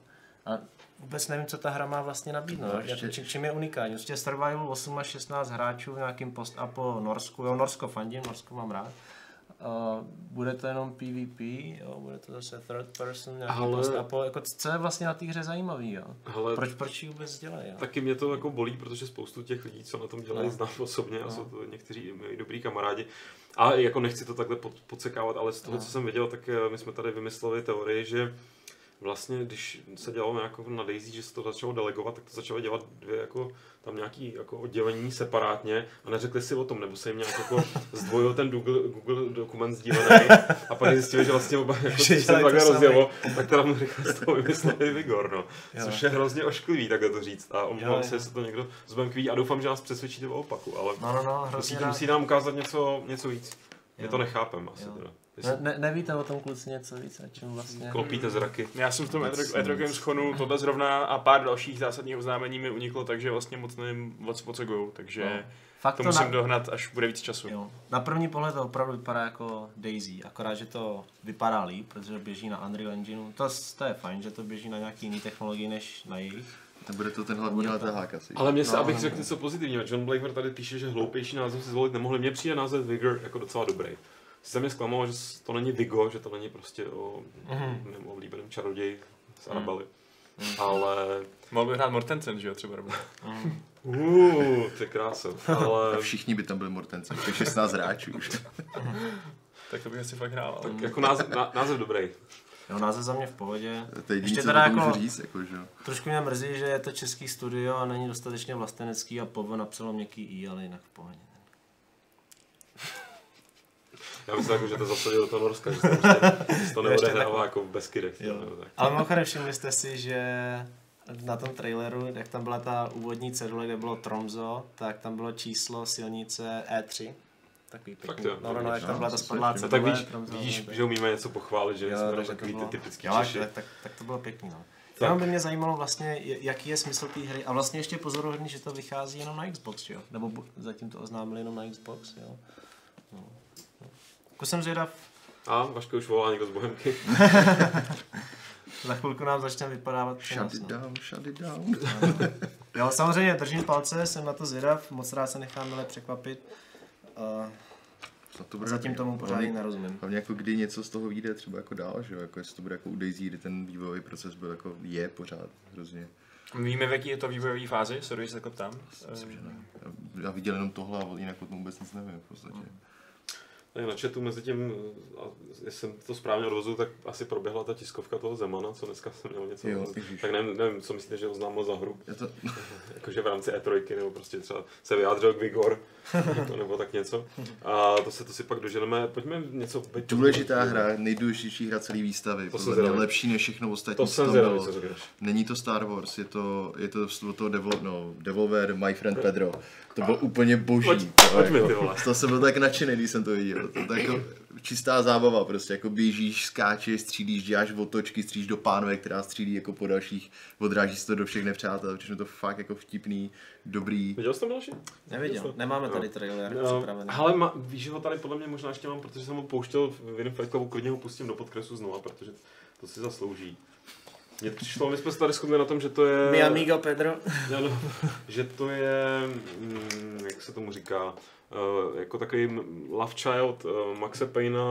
A vůbec nevím, co ta hra má vlastně nabídnout. No, No, ještě- či, čím je unikátní? Prostě Survival 8 až 16 hráčů v nějakým post-apo Norsku. Jo, Norsko fandím, Norsko mám rád. Uh, bude to jenom PvP, jo, bude to zase third person, nějaký Ale- post-apo. Jako, co je vlastně na té hře zajímavý, jo? Hele, Proč, proč ji vůbec dělají, jo? Taky mě to jako bolí, protože spoustu těch lidí, co na tom dělají, No. znám osobně a No. jsou to někteří moji dobrý kamarádi. A jako nechci to takhle pod, podsekávat, ale z toho, No. co jsem viděl, tak eh, my jsme tady vymysleli teorii, že vlastně, když se dělalo jako na Daisy, že se to začalo delegovat, tak to začalo dělat dvě jako tam nějaký jako oddělení separátně a neřekli si o tom, nebo se jim nějak jako zdvojil ten Google, Google dokument sdílený a pak zjistili, že vlastně oba jako Že se takhle rozjelo, tak teda mu rychle z toho vymysleli Vigor, no. Jo. Což je hrozně ošklivý takhle to říct a omlouvám se, jestli to někdo z Bankví a doufám, že nás přesvědčíte o opaku, ale No, no, no, musí, rád. musí nám ukázat něco, něco víc. Jo. to nechápem asi Jo. teda. Ne, ne, nevíte o tom kluci něco víc, o čem vlastně... klopíte zraky. Já jsem v tom Vůbec Etro- Etro nic. Games chonu tohle zrovna a pár dalších zásadních oznámení mi uniklo, takže vlastně moc nevím, o co, go, takže No. Fakt to to musím na, dohnat, až bude víc času. jo, na první pohled to opravdu vypadá jako Daisy, akorát, že to vypadá líp, protože běží na Unreal Engineu. To, to je fajn, že to běží na nějaký jiný technologii než na jejich. Nebude to ten hlavní letahák asi. Ale mě se, No, abych no, řekl no. něco pozitivního, John Blaker tady píše, že hloupější název si zvolit nemohli. Mně přijde název Vigor jako docela dobrý. Se mě zklamalo, že to není Vigo, že to není prostě o Mhm. mém oblíbeném čaroději z Mhm. Arabely. Ale... Mohl by hrát Mortensen, že jo, třeba. nebo- Uh, to je krása. Ale A všichni by tam byli mortenci, těch 16 hráčů už. Tak to bych asi fakt hrál. tak jako název, ná, název dobrý. Jo, název za mě v pohodě. To je jediný, Ještě co teda jako- říct, jako, že jo. Trošku mě mrzí, že je to český studio a není dostatečně vlastenecký a Povo napsalo měkký i, ale jinak v pohodě. Já myslím, jako, že to zasadil do toho Norska, že to, prostě, to neodehrává jako v Beskydech. Tak. Ale mimochodem všimli jste si, že na tom traileru, jak tam byla ta úvodní cedule, kde bylo Tromzo, tak tam bylo číslo silnice E3. Takový Fakt pěkný. jo, No, no, no, jak no, tam byla ta to spadlá slyším. No, cedule. tak víš, Tromzo, vidíš, no, že umíme něco pochválit, že Jo, jsme takže takový ty typický Češi. tak, tak, tak, to bylo pěkný, no. Tak. Jenom by mě zajímalo vlastně, jaký je smysl té hry. A vlastně ještě pozoruhodný, že to vychází jenom na Xbox, jo? Nebo zatím to oznámili jenom na Xbox, jo? No. Jako jsem zvědav, A Vaško už volá někdo z Bohemky. za chvilku nám začne vypadávat Shut it no. down, shut it down. Jo, samozřejmě držím palce, jsem na to zvědav, moc rád se nechám milé překvapit. Uh, Snad to bude zatím tomu pořádně Hlavně- nerozumím. Hlavně jako kdy něco z toho vyjde třeba jako dál, že jo, jako jestli to bude jako u Daisy, kdy ten vývojový proces byl jako je pořád hrozně. Víme, v jaký je to vývojové fázi, se se jako tam. Myslím, že ne. Já- viděl jenom tohle a jinak o tom vůbec nic nevím v podstatě. Tady na chatu mezi tím, a jestli jsem to správně odvozu, tak asi proběhla ta tiskovka toho Zemana, co dneska jsem měl něco. Jo, tak nevím, nevím, co myslíte, že oznámil za hru. Já to, Jakože v rámci E3, nebo prostě třeba se vyjádřil k Vigor, nebo tak něco. A to se to si pak doženeme. Pojďme něco... pojď- důležitá hra, nejdůležitější hra celé výstavy. To podle mě lepší než všechno ostatní, To jsem zvědavý, co řekneš. Není to Star Wars, je to, je to od toho Devil, no, Devolver, My Friend Pedro. To bylo úplně boží. Pojď- to, pojďme, jako, ty vole. To jsem byl tak nadšený, když jsem to viděl. To, to jako čistá zábava, prostě jako běžíš, skáčeš, střílíš, děláš otočky, střílíš do pánve, která střílí jako po dalších, odráží se to do všech nepřátel, všechno to fakt jako vtipný, dobrý. Viděl jsi to Miloši? Neviděl, nemáme tady trailer No, připravený. ale ma, víš, že ho tady podle mě možná ještě mám, protože jsem ho pouštěl v jiném Fight Clubu, klidně ho pustím do podkresu znova, protože to si zaslouží. Mně přišlo, my jsme se tady shodli na tom, že to je... Mi amigo Pedro. No, že to je, mm, jak se tomu říká, uh, jako takový love child uh, Maxe Payna.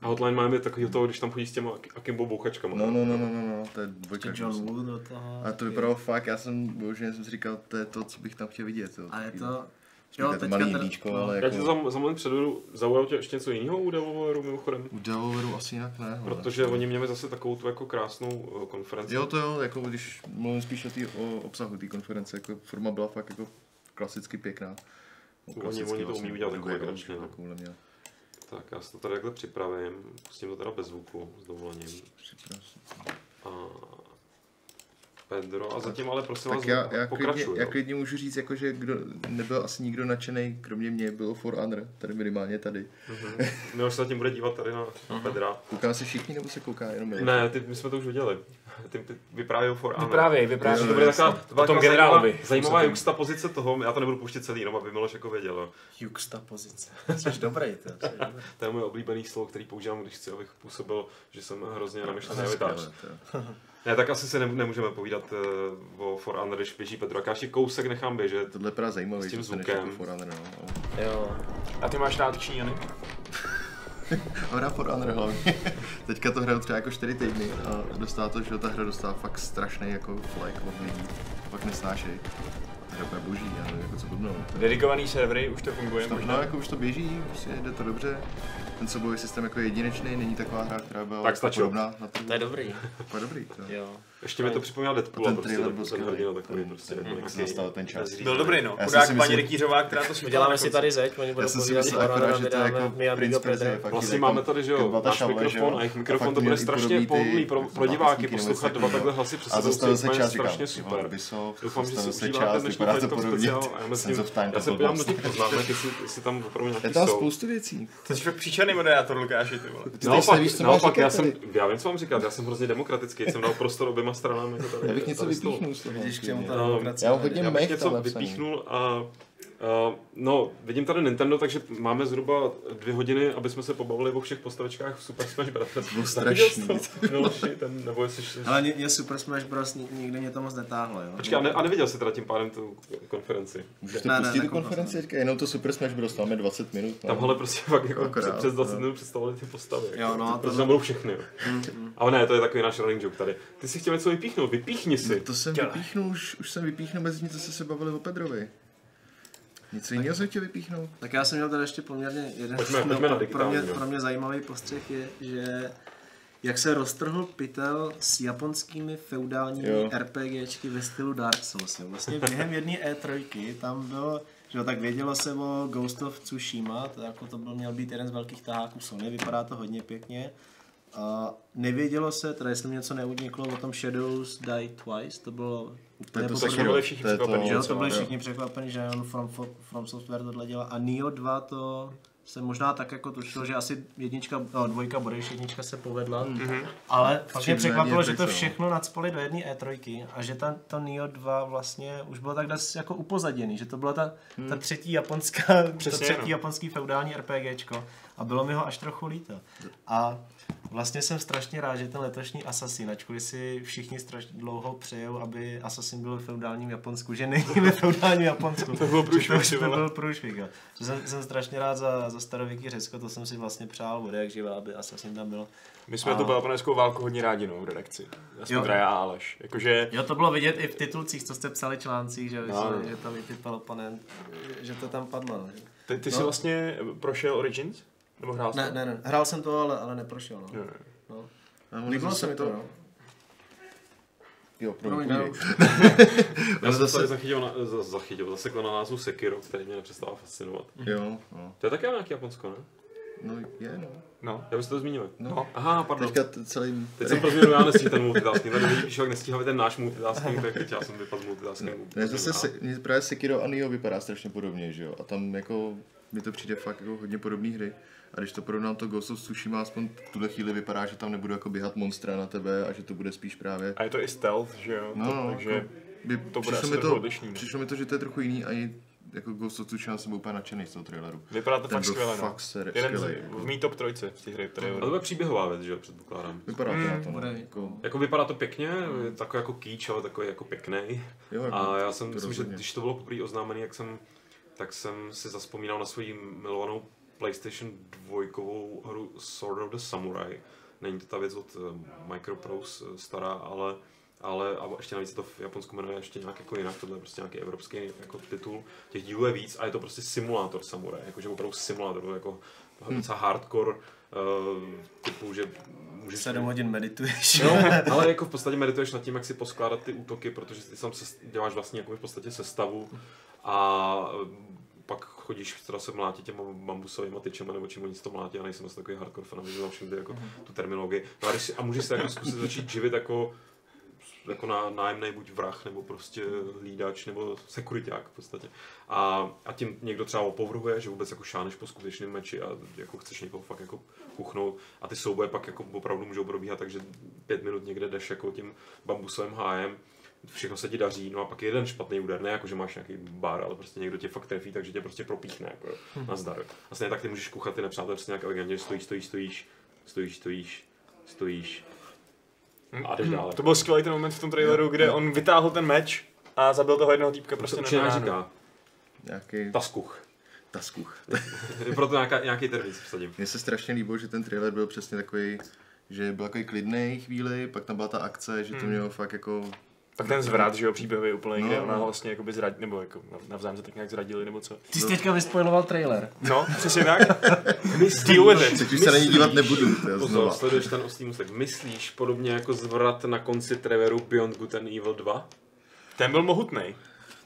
A Hotline Miami je takový toho, když tam chodí s těma Ak- Akimbo bouchačkama. No, no, no, no, no, no, to je dvojka. John Woo do toho. A to vypadalo fakt, já jsem, bohužel jsem si říkal, to je to, co bych tam chtěl vidět. Jo. A je to... Jo, teďka teďka malý teda- jídíčko, no. ale Já ti to jako... za, za moment předvedu, zaujalo tě ještě něco jiného u Devolveru mimochodem? U Devolveru asi jinak ne. hele. Protože oni měli zase takovou tu jako krásnou eh, konferenci. Jo, to jo, jako když mluvím spíš o, tý, o obsahu té konference, jako forma byla fakt jako klasicky pěkná. Oni- oni to umí udělat druhý legračně, no. Tak já si to tady takhle připravím, pustím to teda bez zvuku, s dovolením. Připrav- A Pedro, a zatím ale prosím vás, Tak já, já, klidně, pokračuj. já jo. klidně můžu říct, jako, že kdo, nebyl asi nikdo nadšený, kromě mě, bylo For Honor, tady minimálně tady. Mhm. Miloš se zatím bude dívat tady na, na Pedra. Kouká se všichni, nebo se kouká jenom Miloš? Ne, ty, my jsme to už viděli. Ty, ty vyprávějí for Honor. Vyprávěj, vyprávěj. to bude taková, O taková tom zajímavá, zajímavá juxta pozice toho, já to nebudu pouštět celý, jenom aby Miloš jako věděl. Juxta pozice. Jsi dobrý, to. To je můj oblíbený slovo, který používám, když chci, abych působil, že jsem hrozně namyšlený elitář. Ne, tak asi se ne, nemůžeme povídat uh, o For Honor, když běží Pedro. Tak já ještě kousek nechám běžet. Tohle je právě zajímavý, S tím zvukem. jako For Honor, no. Jo. A ty máš rád Číňany? A hra For Honor hlavně. Teďka to hraju třeba jako 4 týdny a dostává to, že ta hra dostává fakt strašný jako flag od lidí. Fakt nesnášej. Hra úplně boží, já nevím, jako co blbnou. Dedikovaný servery, už to funguje To, možná. no, jako už to běží, prostě jde to dobře. Ten soubojový systém jako je jedinečný, není taková hra, která byla Tak stačilo. podobná na trhu. To je dobrý. Úplně dobrý. To. Jo. Ještě mi to připomíná A Deadpool, ten prostě, trailer ten, byl ten skvělý. takový Ten- prostě. ten- jak nějaký nastal ten čas. Byl dobrý, no. Chudák si paní Rytířová, která to smítala Děláme si tady zeď, oni budou Já jsem si povídat myslel o akorát, že my to je jako Prince fakt Vlastně máme tady, že jo, náš mikrofon a jejich mikrofon, to bude strašně pohodlný pro, diváky poslouchat dva takhle hlasy přes A sebou, zastavil to se je čas, říkám, strašně super. Doufám, že si zastavil se užíváte čas, dnešní podobně. speciál a já se podívám do těch poznámek, jestli, tam opravdu Je nějaký tam jsou. spoustu věcí. Ty jsi fakt příčerný moderátor, Lukáši, ty vole. Naopak, já, jsem, já vím, co mám říkat, já jsem hrozně demokratický, jsem dal prostor oběma stranám. Jako tady, Já bych něco vypíchnul. Vidíš, k čemu ta No, demokracie já hodně Já bych mech něco vypíchnul a Uh, no, vidím tady Nintendo, takže máme zhruba dvě hodiny, aby jsme se pobavili o všech postavičkách v Super Smash Bros. Byl strašný. Miloši, ten, nebo jestli... Ale mě Super Smash Bros. ni- nikdy mě to moc netáhlo, jo. Počkej, a, ne, a neviděl jsi teda tím pádem tu konferenci? Můžeš to Ne, ne, pustit tu konferenci teďka, jenom to Super Smash Bros. Máme 20 minut. no. Tam ale prostě fakt jako Akorát, přes 20 no. minut představili ty postavy. Jo, jako, no, ty, to- protože tam budou všechny. Jo. Ale ne, to je takový náš running joke tady. Ty si chtěl něco vypíchnout, vypíchni si. No, to jsem vypíchnul, už, už jsem vypíchnul mezi tím, co jste se bavili o Pedrovi. Něco jiného jsem chtěl vypíchnout. Tak já jsem měl tady ještě poměrně jeden Pojďme- pojďme na pro, mě, pro mě zajímavý postřeh je, že jak se roztrhl pytel s japonskými feudálními Jo. RPGčky ve stylu Dark Souls. Jo. Vlastně během jedné E3 tam bylo, že jo, tak vědělo se o Ghost of Tsushima, to, jako to byl, měl být jeden z velkých taháků Sony, vypadá to hodně pěkně. A nevědělo se, teda jestli mi něco neuniklo o tom Shadows Die Twice, to bylo to poprvé. Taky byli všichni To je to- překvapení. To co? byli všichni překvapeni, že on From, From Software tohle dělá. A Neo 2 to jsem možná tak jako tušil, že asi jednička, no, dvojka bude, jednička se povedla. Mm-hmm. Ale fakt mě překvapilo, že to no. všechno nadspali do jedné E3 a že ta, to Neo 2 vlastně už bylo tak dost jako upozaděný, že to byla ta, ta třetí japonská, to třetí no. japonský feudální RPGčko a bylo mi ho až trochu líto. A Vlastně jsem strašně rád, že ten letošní Assassin, ačkoliv si všichni strašně dlouho přejou, aby Assassin byl ve feudálním Japonsku, že není ve feudálním Japonsku. To bylo průšvih, Že to, to byl průšvih, jo. Že Jsem, jsem strašně rád za, za starověký Řecko, to jsem si vlastně přál od jak živá, aby Assassin tam byl. My jsme A- tu peloponskou válku hodně rádi, no, v redakci. Já jsem Jo. A Aleš. Jakože, Jo, to bylo vidět i v titulcích, co jste psali článcích, že, No, no, no. že tam i ty že to tam padlo. no, že- ty, ty No. jsi vlastně prošel Origins? Nebo hrál jsi Ne, to? ne, ne, hrál jsem to, ale, ale neprošel. No. Jo, jo. No. Líbilo zase se mi to, no. Jo, No, ne, povídej. už. Já jsem zase- tady zachytil, na, za- zachytil, zasekl na názvu Sekiro, který mě nepřestává fascinovat. Jo, no. To je také nějaký Japonsko, ne? No, je, no. No. Já byste to zmínili. No. Aha, pardon. Teďka t- celý... Teď jsem pro změnu já nestíhal ten multitasking. Tady lidi píšou, jak nestíhal ten náš multitasking, tak teď já jsem vypadl z multitaskingu. Ne, zase se, právě Sekiro a Nioh vypadá strašně podobně, že jo? A tam jako mi to přijde fakt jako hodně podobné hry. A když to porovnám to Ghost of Tsushima, aspoň v tuhle chvíli vypadá, že tam nebudu jako běhat monstra na tebe a že to bude spíš právě... A je to i stealth, že jo? No, to, no, takže jako by, to bude přišlo, asi mi trochu to, odlišný, no. přišlo mi to, že to je trochu jiný a i jako Ghost of Tsushima jsem byl úplně nadšený z toho traileru. vypadá to Ten fakt skvěle, no. fakt ser- Jeden skvělej, z, jako. v mý top trojce z těch hry, které Ale to bude příběhová věc, že jo, předpokládám. Vypadá to na to, no. bude Jako, Jako vypadá to pěkně, takový jako kýč, ale takový jako pěkný. jo, jako, A já jsem to myslím, že když to bylo poprvé oznámený, jak jsem, tak jsem si zaspomínal na svoji milovanou PlayStation 2 hru Sword of the Samurai. Není to ta věc od eh, Microprose eh, stará, ale ale a ještě navíc se to v Japonsku jmenuje ještě nějak jako jinak, tohle je prostě nějaký evropský jako titul. Těch dílů je víc a je to prostě simulátor samuraj, jakože opravdu simulátor, jako docela hardcore uh, typu, že můžeš... 7 hodin medituješ. No, ale jako v podstatě medituješ nad tím, jak si poskládat ty útoky, protože ty sám se, děláš vlastně jako v podstatě sestavu a eh, pak chodíš teda se mlátit těma bambusovými tyčema nebo čím oni to mlátí, já nejsem asi takový hardcore fan, aby znal všude jako tu terminologii. No a, když si, a můžeš se jako zkusit začít živit jako jako na nájemný buď vrah, nebo prostě hlídač, nebo sekuriták v podstatě. A, a tím někdo třeba opovrhuje, že vůbec jako šáneš po skutečném meči a jako chceš někoho fakt jako kuchnout. A ty souboje pak jako opravdu můžou probíhat, takže pět minut někde jdeš jako tím bambusovým hájem, všechno se ti daří, no a pak jeden špatný úder, ne jako že máš nějaký bar, ale prostě někdo tě fakt trefí, takže tě prostě propíchne, jako na zdar. A stejně tak ty můžeš kuchat ty nepřátelé prostě nějak elegantně, že stojíš, stojíš, stojíš, stojíš, stojíš, stojíš, a jdeš dále. To byl skvělý ten moment v tom traileru, kde on vytáhl ten meč a zabil toho jednoho týpka Prostě prostě to na říká, Nějaký taskuch. taskuch. Je proto nějaká, nějaký termín si vsadím. Mně se strašně líbilo, že ten trailer byl přesně takový, že byl takový klidný chvíli, pak tam byla ta akce, že to Hmm. mělo fakt jako Tak ten zvrat, že jo, příběhový úplně, No, kde ona no. ho vlastně jakoby zradili, nebo jako navzájem se tak nějak zradili, nebo co. Ty jsi teďka vyspojiloval trailer. No, přesně tak. Deal with it. Se na ní dívat nebudu, to je Pozor, sleduješ ten oslý musek. Myslíš podobně jako zvrat na konci Trevoru Beyond Good and Evil 2? Ten byl mohutný.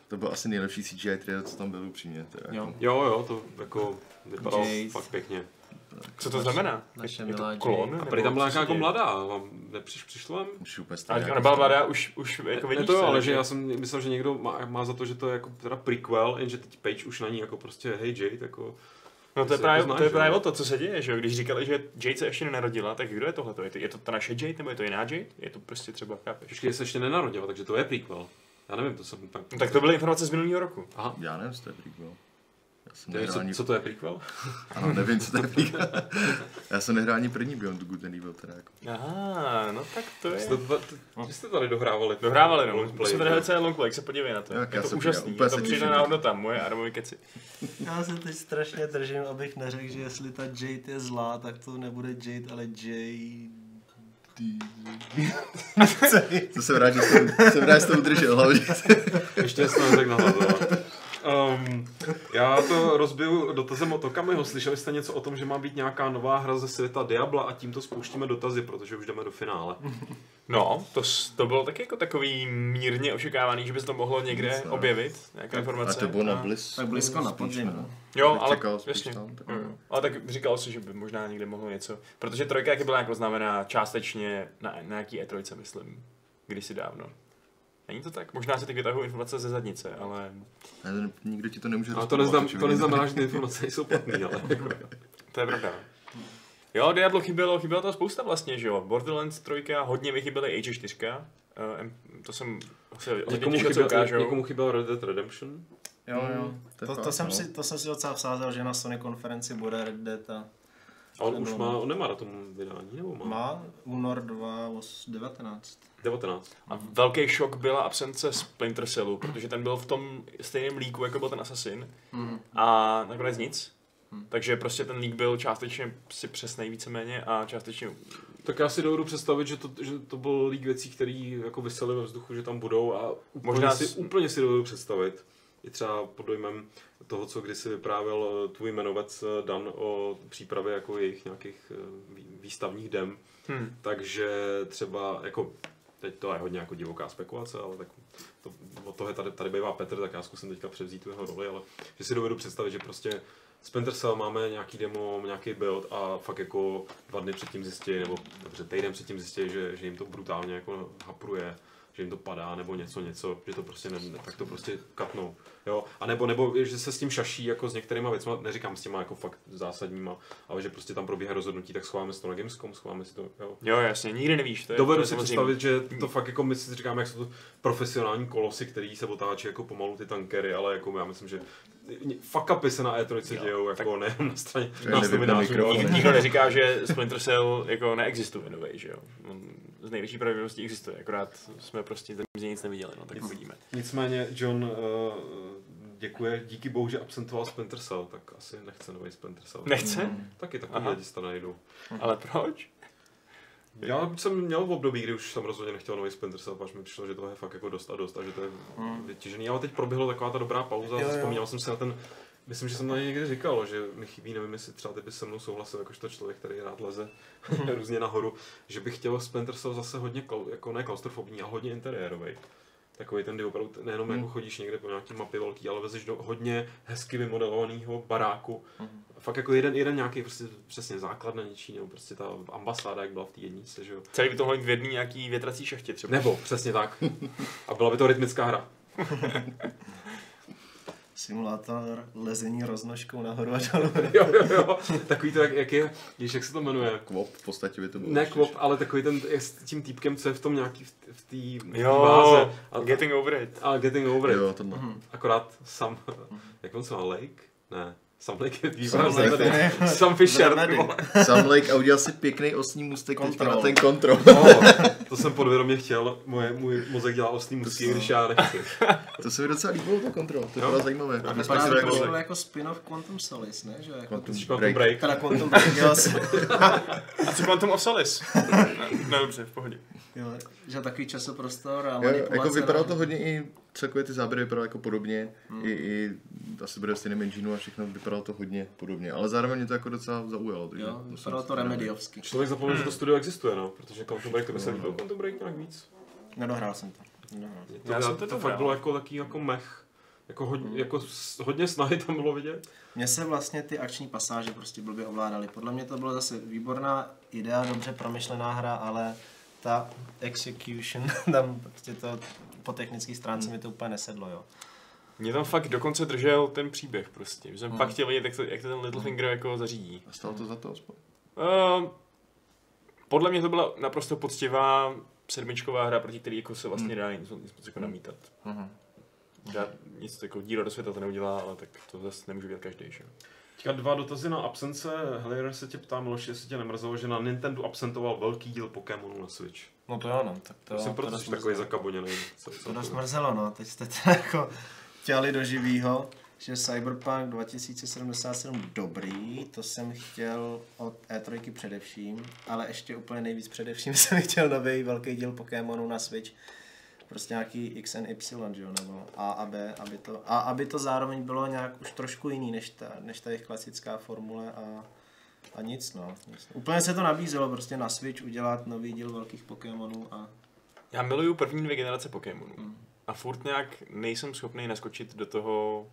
To byl asi nejlepší CGI trailer, co tam byl upřímně. Je jako, Jo. Jo, jo, to jako vypadalo fakt pěkně. Co to znamená? naše je to klon? A tady tam byla nějaká jako mladá, vám nepřiš, přišlo vám? už úplně Ale stejně. ona byla mladá už, už jako Ne vidíš to ale že já jsem myslel, že někdo má, má za to, že to je jako teda prequel, jenže teď Page už na ní jako prostě hey Jade, jako... No to je právě, jako znáš, to je právě o to, co se děje, že jo? Když říkali, že Jade se ještě nenarodila, tak kdo je tohle? Je to, je to ta naše Jade, nebo je to jiná Jade? Je to prostě třeba, chápeš? Počkej, se ještě nenarodila, takže to je prequel. Já nevím, to jsem tak... No, tak to byly informace z minulého roku. Aha, Já nevím, to je prequel. Nehrál ani... co, co to je prequel? Ano, nevím, co to je prequel. Já jsem nehrál ani první Beyond Good and Evil, teda jako. Aha, no tak to je... Jste, to- vy jste tady dohrávali. Dohrávali, no. Longplay, Musíme tady že? hrát celý long play, jak se podívej na to. Tak je já to se úžasný, úplně je to se přidaná hodnota, moje Adamovi keci. Já se teď strašně držím, abych neřekl, že jestli ta Jade je zlá, tak to nebude Jade, ale Jade. To jsem rád, že jsem, jsem rád, že jsem to udržel, hlavně. Ještě jsem neřekl na hlavu. Um, já to rozbiju dotazem od Okamiho. Slyšeli jste něco o tom, že má být nějaká nová hra ze světa Diabla a tímto spouštíme dotazy, protože už jdeme do finále. No, to, to bylo taky jako takový mírně očekávaný, že by se to mohlo někde Nic, ne. objevit, nějaká A informace. to bylo na A- Bliss. Tak blízko na podzim, no. Jo, Bych ale jasně. tam, tak- Jo, jo. Ale tak říkal si, že by možná někde mohlo něco. Protože trojka jaký byla jako znamená částečně na, na nějaký E3, myslím, kdysi dávno. Není to tak? Možná si teď vytahují informace ze zadnice, ale Ale nikdo ti to nemůže Ale to, neznam, to neznamená, že ty informace nejsou platné, ale to je pravda. Jo, Diablo chybělo, chybělo toho spousta vlastně, že jo. Borderlands 3, hodně mi chyběly Age 4. Uh, to jsem se někomu, chyběl, ukážou. někomu chyběl Red Dead Redemption. Jo, jo. to je To, to, fakt, jsem no. si, to jsem si docela vsázel, že na Sony konferenci bude Red Dead a A on už má, on nemá datum vydání, nebo má? Má únor 2019. 19. A velký šok byla absence Splinter Cellu, protože ten byl v tom stejném líku, jako byl ten Assassin. Mm. A nakonec nic. Takže prostě ten lík byl částečně si přesnej víceméně a částečně Tak já si dovedu představit, že to, že to byl lík věcí, které jako vysely ve vzduchu, že tam budou a úplně, Možná si, s- úplně si dovedu představit. I třeba pod dojmem toho, co kdysi vyprávěl eh, tvůj jmenovec eh, Dan o přípravě jako jejich nějakých eh, vý- výstavních dem. Hmm. Takže třeba jako teď to je hodně jako divoká spekulace, ale tak to, od toho je tady, tady bývá Petr, tak já zkusím teďka převzít tu jeho roli, ale že si dovedu představit, že prostě Splinter Cell máme nějaký demo, nějaký build a fakt jako dva dny předtím zjistí, nebo dobře, týden předtím zjistí, že, že jim to brutálně jako hapruje, že jim to padá, nebo něco, něco, že to prostě ne, tak to prostě katnou. Jo? A nebo, nebo že se s tím šaší jako s některýma věcmi, neříkám s těma jako fakt zásadníma, ale že prostě tam probíhá rozhodnutí, tak schováme si to na Gamescom, schováme si to, jo. Jo, jasně, nikdy nevíš. To je, to Dovedu je si samozřejmě- představit, že to fakt jako my si říkáme, jak jsou to profesionální kolosy, který se otáčí jako pomalu ty tankery, ale jako já myslím, že fuck upy se na E3 dějou, jako nejenom na straně je nás nevypne novinářů. mikrofon. ale- Nik- Nikdo neříká, že Splinter Cell jako neexistuje novej, že jo. On z největší pravděpodobností existuje, akorát jsme prostě zatím z něj nic neviděli, no tak Nic. uvidíme. Nicméně John uh, děkuje, díky bohu, že absentoval Splinter Cell, tak asi nechce nový Splinter Cell. Nechce? Taky takový lidi se to najdou. Ale proč? Já jsem měl v období, kdy už jsem rozhodně nechtěl nový Splinter Cell, až mi přišlo, že toho je fakt jako dost a dost a že to je vytěžený. Ale teď proběhla taková ta dobrá pauza, Jo, jo. vzpomínal jsem si na ten Myslím, že jsem na něj někdy říkal, že mi chybí, nevím, jestli třeba ty bys se mnou souhlasil, jakožto člověk, který rád leze různě nahoru, že bych chtěl Splinter Cell zase hodně, jako ne klaustrofobní, ale hodně interiérový. Takový ten, kdy opravdu nejenom Hmm. jako chodíš někde po nějaký mapy velký, ale vezeš do hodně hezky vymodelovaného baráku. Hmm. Fakt jako jeden, jeden nějaký prostě přesně základ na něčí, nebo prostě ta ambasáda, jak byla v té jednice, že jo. Celý by to v jedný nějaký větrací šachtě třeba. Nebo, přesně tak. A byla by to rytmická hra. Simulátor lezení roznožkou nahoru a dolů. jo, jo, jo. Takový to, jak, jak je, víš, jak se to jmenuje? Kvop v podstatě by to bylo. Ne kvop, ale takový ten s tím týpkem, co je v tom nějaký v, v té váze. A, Getting over it. a getting over it. Jo, tohle. Akorát sam, jak on se má, Lake? Ne, Sam Lake je Sam ne. Sam Fisher. Sam Lake a udělal si pěkný ostní můstek teďka na Kontrol. ten kontrol. No, to jsem podvědomě chtěl, Moje, můj mozek dělá ostný musky, když já nechci. To se mi docela líbilo, to kontrol. To je Jo. bylo zajímavé. A My jsme si to to trošku jako... jako spin-off Quantum Solace, ne? Že jako Quantum mám Break. break. Teda Quantum Break, jo, A co Quantum of Solace? no dobře, v pohodě. jo, že takový časoprostor a Jo, jako vypadalo to hodně i celkově ty záběry vypadaly jako podobně, i, i asi bude stejným engineu a všechno vypadalo to hodně podobně, ale zároveň mě to jako docela zaujalo. takže Jo, vypadalo to remediovsky. Člověk zapomněl, že to studio existuje, no, protože Quantum Break, to by se líbil Quantum Break nějak víc. Nedohrál jsem to. Nedohrál. To, Já to, jsem to to fakt bylo jako taký jako mech. Jako, hodně, jako s- hodně snahy tam bylo vidět. Mně se vlastně ty akční pasáže prostě blbě ovládaly. Podle mě to byla zase výborná idea, dobře promyšlená hra, ale ta execution, tam prostě to po technické stránce mi to úplně nesedlo, jo. Mě tam fakt dokonce držel ten příběh prostě. Že jsem Hmm. pak chtěl vidět, jak to, jak to ten Littlefinger jako zařídí. A stalo to za to aspoň? Uh, podle mě to byla naprosto poctivá sedmičková hra, proti který jako se vlastně dá nic, nic moc jako namítat. Mhm. Dá, nic jako díro do světa to neudělá, ale tak to zase nemůže dělat každý, že? jo. Teďka dva dotazy na absence. Helier se tě ptá, Miloš, jestli tě nemrzelo, že na Nintendo absentoval velký díl Pokémonů na Switch. No to jo, no, tak to, To jsem to proto takový zakaboněný. To dost to- mrzelo, no. Teď jste to jako těli do živýho, že Cyberpunk 2077 dobrý, to jsem chtěl od E3 především, ale ještě úplně nejvíc především jsem chtěl nový velký díl Pokémonů na Switch. Prostě nějaký X and Y, že jo, nebo A a B, aby to, a aby to zároveň bylo nějak už trošku jiný než ta, než ta jejich klasická formule a, a nic, no. Nic. Úplně se to nabízelo prostě na Switch udělat nový díl velkých Pokémonů a Já miluju první dvě generace Pokémonů. Mm. A furt nějak nejsem schopný naskočit do toho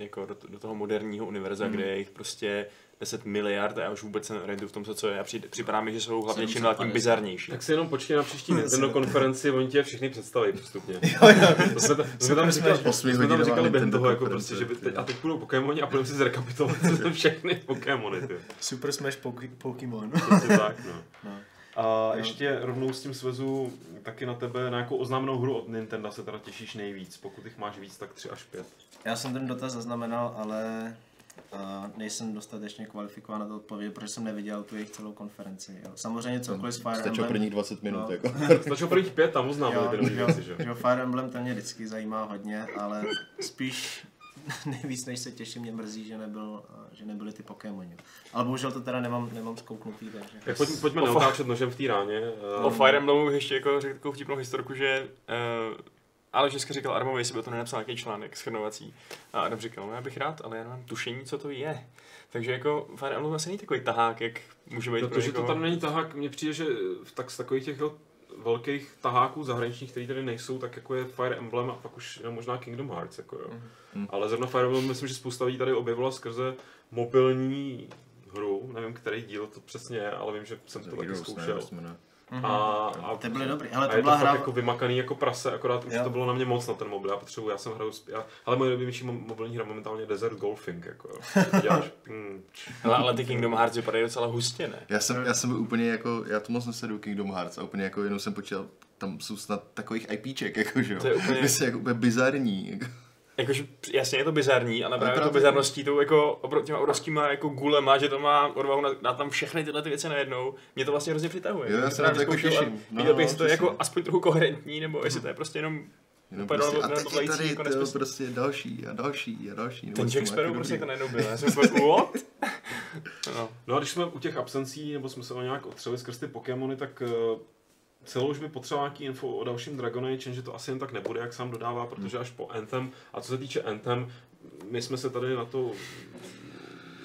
jako do, do toho moderního univerza, Mm. kde je jich prostě 10 miliard a já už vůbec se neorientuju v tom, co, je. A přijde, připadá mi, že jsou hlavně čím dál tím 750. bizarnější. Tak si jenom počkej na příští Nintendo konferenci, oni tě všechny představí postupně. jo, jo. To jsme, jsme tam říkali, to jsme tam říkali během toho, jako prostě, že by teď, ty. a teď budou Pokémoni a budeme si zrekapitulovat všechny Pokémony. Ty. Super Smash Poké- Pokémon. Tak, no. No. A ještě rovnou s tím svezu taky na tebe, na jakou oznámenou hru od Nintendo se teda těšíš nejvíc. Pokud jich máš víc, tak 3 až 5. Já jsem ten dotaz zaznamenal, ale uh, nejsem dostatečně kvalifikován na to odpovědět, protože jsem neviděl tu jejich celou konferenci. Jo. Samozřejmě cokoliv s Fire Stačilo Emblem... prvních 20 minut, No. jako. Stačilo prvních pět, tam oznámili ty věci, že? jo, Fire Emblem to mě vždycky zajímá hodně, ale spíš nejvíc než se těším, mě mrzí, že, nebyl, eh, že nebyly ty Pokémoni. Ale bohužel to teda nemám, nemám zkouknutý, takže... Tak pojď, pojďme neotáčet nožem v té ráně. O eh, Fire Emblemu bych ještě jako řekl takovou vtipnou historku, že uh, ale Česka říkal Armovi, jestli by to nenapsal nějaký článek schrnovací. A Adam říkal, no já bych rád, ale já nemám tušení, co to je. Takže jako Fire Emblem asi není takový tahák, jak může být pro Protože to tam není tahák, mně přijde, že v tak z takových těch velkých taháků zahraničních, který tady nejsou, tak jako je Fire Emblem a pak už možná Kingdom Hearts. Jako jo. Mhm. Ale zrovna Fire Emblem myslím, že spousta lidí tady objevila skrze mobilní hru, nevím, který díl to přesně je, ale vím, že jsem to taky Heroes, ne, Mhm. A, a Ty byly dobrý, ale a to je byla to fakt hra... jako vymakaný jako prase, akorát už Jo. to bylo na mě moc na ten mobil, já potřebuji, já jsem hraju, sp- já, ale moje největší mo- mobilní hra momentálně je Desert Golfing, jako jo. Děláš, mm, Ale, ale ty Kingdom Hearts vypadají docela hustě, ne? Já jsem, já jsem byl úplně jako, já to moc nesleduju Kingdom Hearts a úplně jako jenom jsem počítal, tam jsou snad takových IPček, jako že jo. To je úplně- Myslím, jako úplně bizarní. Jako. Jakože jasně je to bizarní, ale právě právě- to bizarností tou jako obro, těma obrovskýma jako gulema, že to má odvahu na, dát tam všechny tyhle ty věci najednou, mě to vlastně hrozně přitahuje. Jo, já se na to rád jako těším. No, Viděl bych, no, jestli to je jako aspoň trochu koherentní, nebo jestli to je prostě jenom Jenom Úplně prostě, do- a teď je tady jako to, nesmysl. prostě další a další a další. Ten Jack Sparrow prostě to najednou byl. Já jsem úplně, what? No. No a když jsme u těch absencí, nebo jsme se o nějak otřeli skrz ty Pokémony, tak uh, celou už by potřeba nějaký info o dalším Dragon Age, že to asi jen tak nebude, jak sám dodává, protože až po Anthem, a co se týče Anthem, my jsme se tady na to,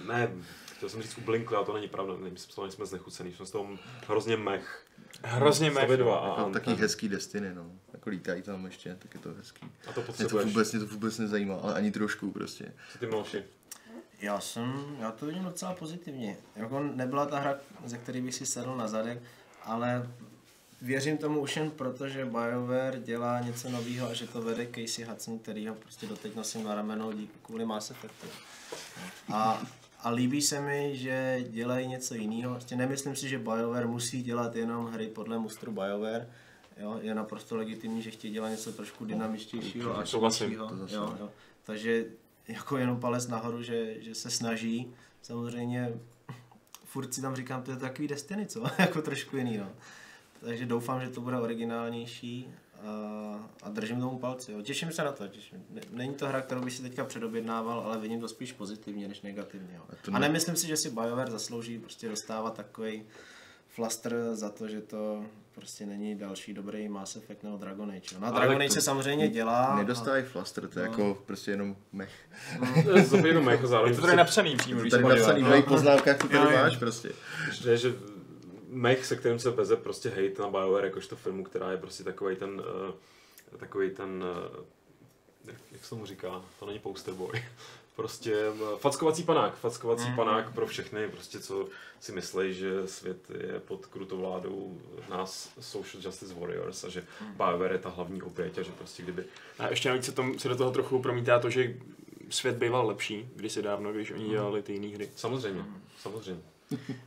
ne, chtěl jsem říct ublinkli, a to není pravda, my jsme z toho nejsme znechucený, jsme z toho hrozně mech. Hrozně mech. Stavy dva a Jako taky hezký Destiny, no. Jako lítají tam ještě, tak je to hezký. A to Mě to potřebuješ. vůbec, mě to vůbec nezajímá, ale ani trošku prostě. Co ty Miloši? Já jsem, já to vidím docela pozitivně. Jako nebyla ta hra, ze které bych si sedl na zadek, ale věřím tomu už jen proto, že BioWare dělá něco nového a že to vede Casey Hudson, který ho prostě doteď nosím na rameno díky kvůli Mass Effectu. A, a líbí se mi, že dělají něco jiného. Prostě nemyslím si, že BioWare musí dělat jenom hry podle mustru BioWare. Jo, je naprosto legitimní, že chtějí dělat něco trošku dynamičtějšího a zase. Jo, jo. Takže jako jenom palec nahoru, že, že se snaží. Samozřejmě furt si tam říkám, to je takový Destiny, co? jako trošku jiný, no. Takže doufám, že to bude originálnější a, a držím tomu palci. Jo. Těším se na to. Těším. Ne- Není to hra, kterou bych si teďka předobjednával, ale vidím to spíš pozitivně než negativně. Jo. A to A ne- nemyslím si, že si BioWare zaslouží prostě dostávat takový flaster za to, že to prostě není další dobrý Mass Effect nebo Dragon Age. Jo. Na Ale Dragon Age to se samozřejmě dělá. Nedostávají flaster, to je No. jako prostě jenom mech. Zopět jenom mech, zároveň Je to tady napsaný přímo, když se Tady napsaný v mých poznámkách, to Jo, tady jo. máš prostě. že, že mech, se kterým se veze prostě hate na BioWare, jakožto filmu, která je prostě takový ten, uh, takový ten, uh, jak, jak se tomu říká, to není poster boy. Prostě eh, fackovací panák, fackovací Mhm. panák pro všechny, prostě co si myslí, že svět je pod krutovládou nás Social Justice Warriors a že Mhm. BioWare je ta hlavní oběť a že prostě kdyby A ještě navíc se, tom, se do toho trochu promítá to, že svět býval lepší kdysi dávno, když oni dělali ty jiné hry. Samozřejmě, samozřejmě.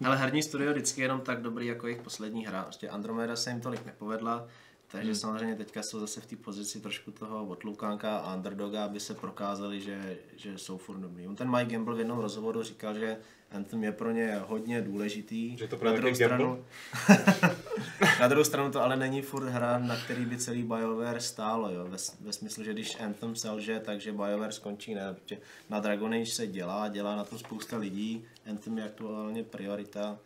Ale herní studio vždycky je jenom tak dobrý jako jejich poslední hra. Prostě Andromeda se jim tolik nepovedla, takže hmm. samozřejmě teďka jsou zase v té pozici trošku toho odloukánka a underdoga, aby se prokázali, že, že jsou furt dobrý. On ten Mike Gamble v jednom rozhovoru říkal, že Anthem je pro ně hodně důležitý. Že to na, druhou stranu, na druhou stranu to ale není furt hra, na který by celý BioWare stálo. Jo? Ve, ve smyslu, že když Anthem selže, takže BioWare skončí. Ne? Na Dragon Age se dělá, dělá na tom spousta lidí. Anthem je aktuálně priorita.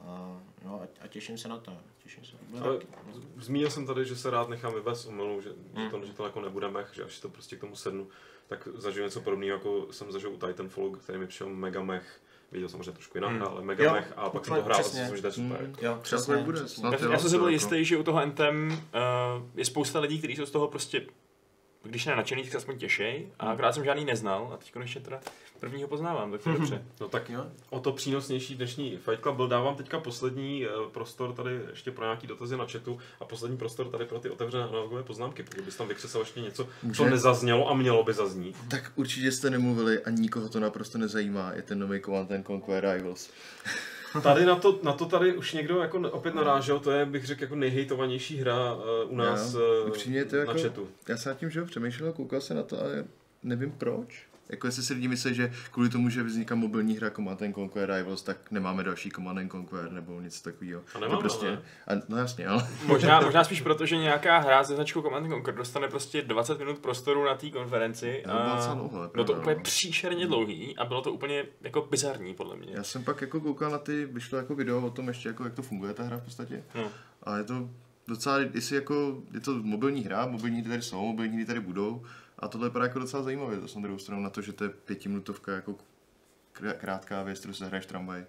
A, no, a, a těším se na to. Těším se. Bude Ale zmínil jsem tady, že se rád nechám vyvést omylu, že, Hmm. že, to, že to jako nebude mech, že až to prostě k tomu sednu, tak zažiju něco podobného, jako jsem zažil u Titanfallu, který mi přišel mega mech. Viděl samozřejmě trošku jiná Hmm. ale mega Jo, mech a pak jsem to hrál to je super. Mm. Jo, přesně, bude, přesně. snad Já, jo, já jsem si byl jako- jistý, že u toho Anthem uh, je spousta lidí, kteří jsou z toho prostě, když ne nadšený, tak se aspoň těšej. A akorát jsem žádný neznal a teď konečně teda prvního poznávám, tak to je dobře. No tak Jo. o to přínosnější dnešní Fight Club byl. Dávám teďka poslední eh, prostor tady ještě pro nějaký dotazy na chatu a poslední prostor tady pro ty otevřené analogové poznámky, pokud bys tam vykřesal ještě něco, co Může? nezaznělo a mělo by zaznít. Tak určitě jste nemluvili a nikoho to naprosto nezajímá, je ten nový Command and Conquer Rivals. Tady na to, na to tady už někdo jako opět narážel, to je, bych řekl, jako nejhejtovanější hra uh, u nás Já, uh, to na jako- chatu. Já jsem nad tím, že přemýšlel, koukal se na to, ale nevím proč. Jako jestli si lidi myslí, že kvůli tomu, že vzniká mobilní hra Command and Conquer Rivals, tak nemáme další Command and Conquer nebo něco takového. A nemáme, to prostě, ale. a, no jasně, ale Možná, možná spíš proto, že nějaká hra ze značkou Command Conquer dostane prostě 20 minut prostoru na té konferenci. No, a dlouho, bylo to úplně no. příšerně dlouhý a bylo to úplně jako bizarní podle mě. já jsem pak jako koukal na ty, vyšlo jako video o tom ještě, jako, jak to funguje ta hra v podstatě. No. A je to docela, jestli jako, je to mobilní hra, mobilní tady jsou, mobilní tady budou. A tohle vypadá jako docela zajímavě, to jsem druhou stranu na to, že to je pětiminutovka jako krá- krátká věc, kterou se hraješ v tramvaji.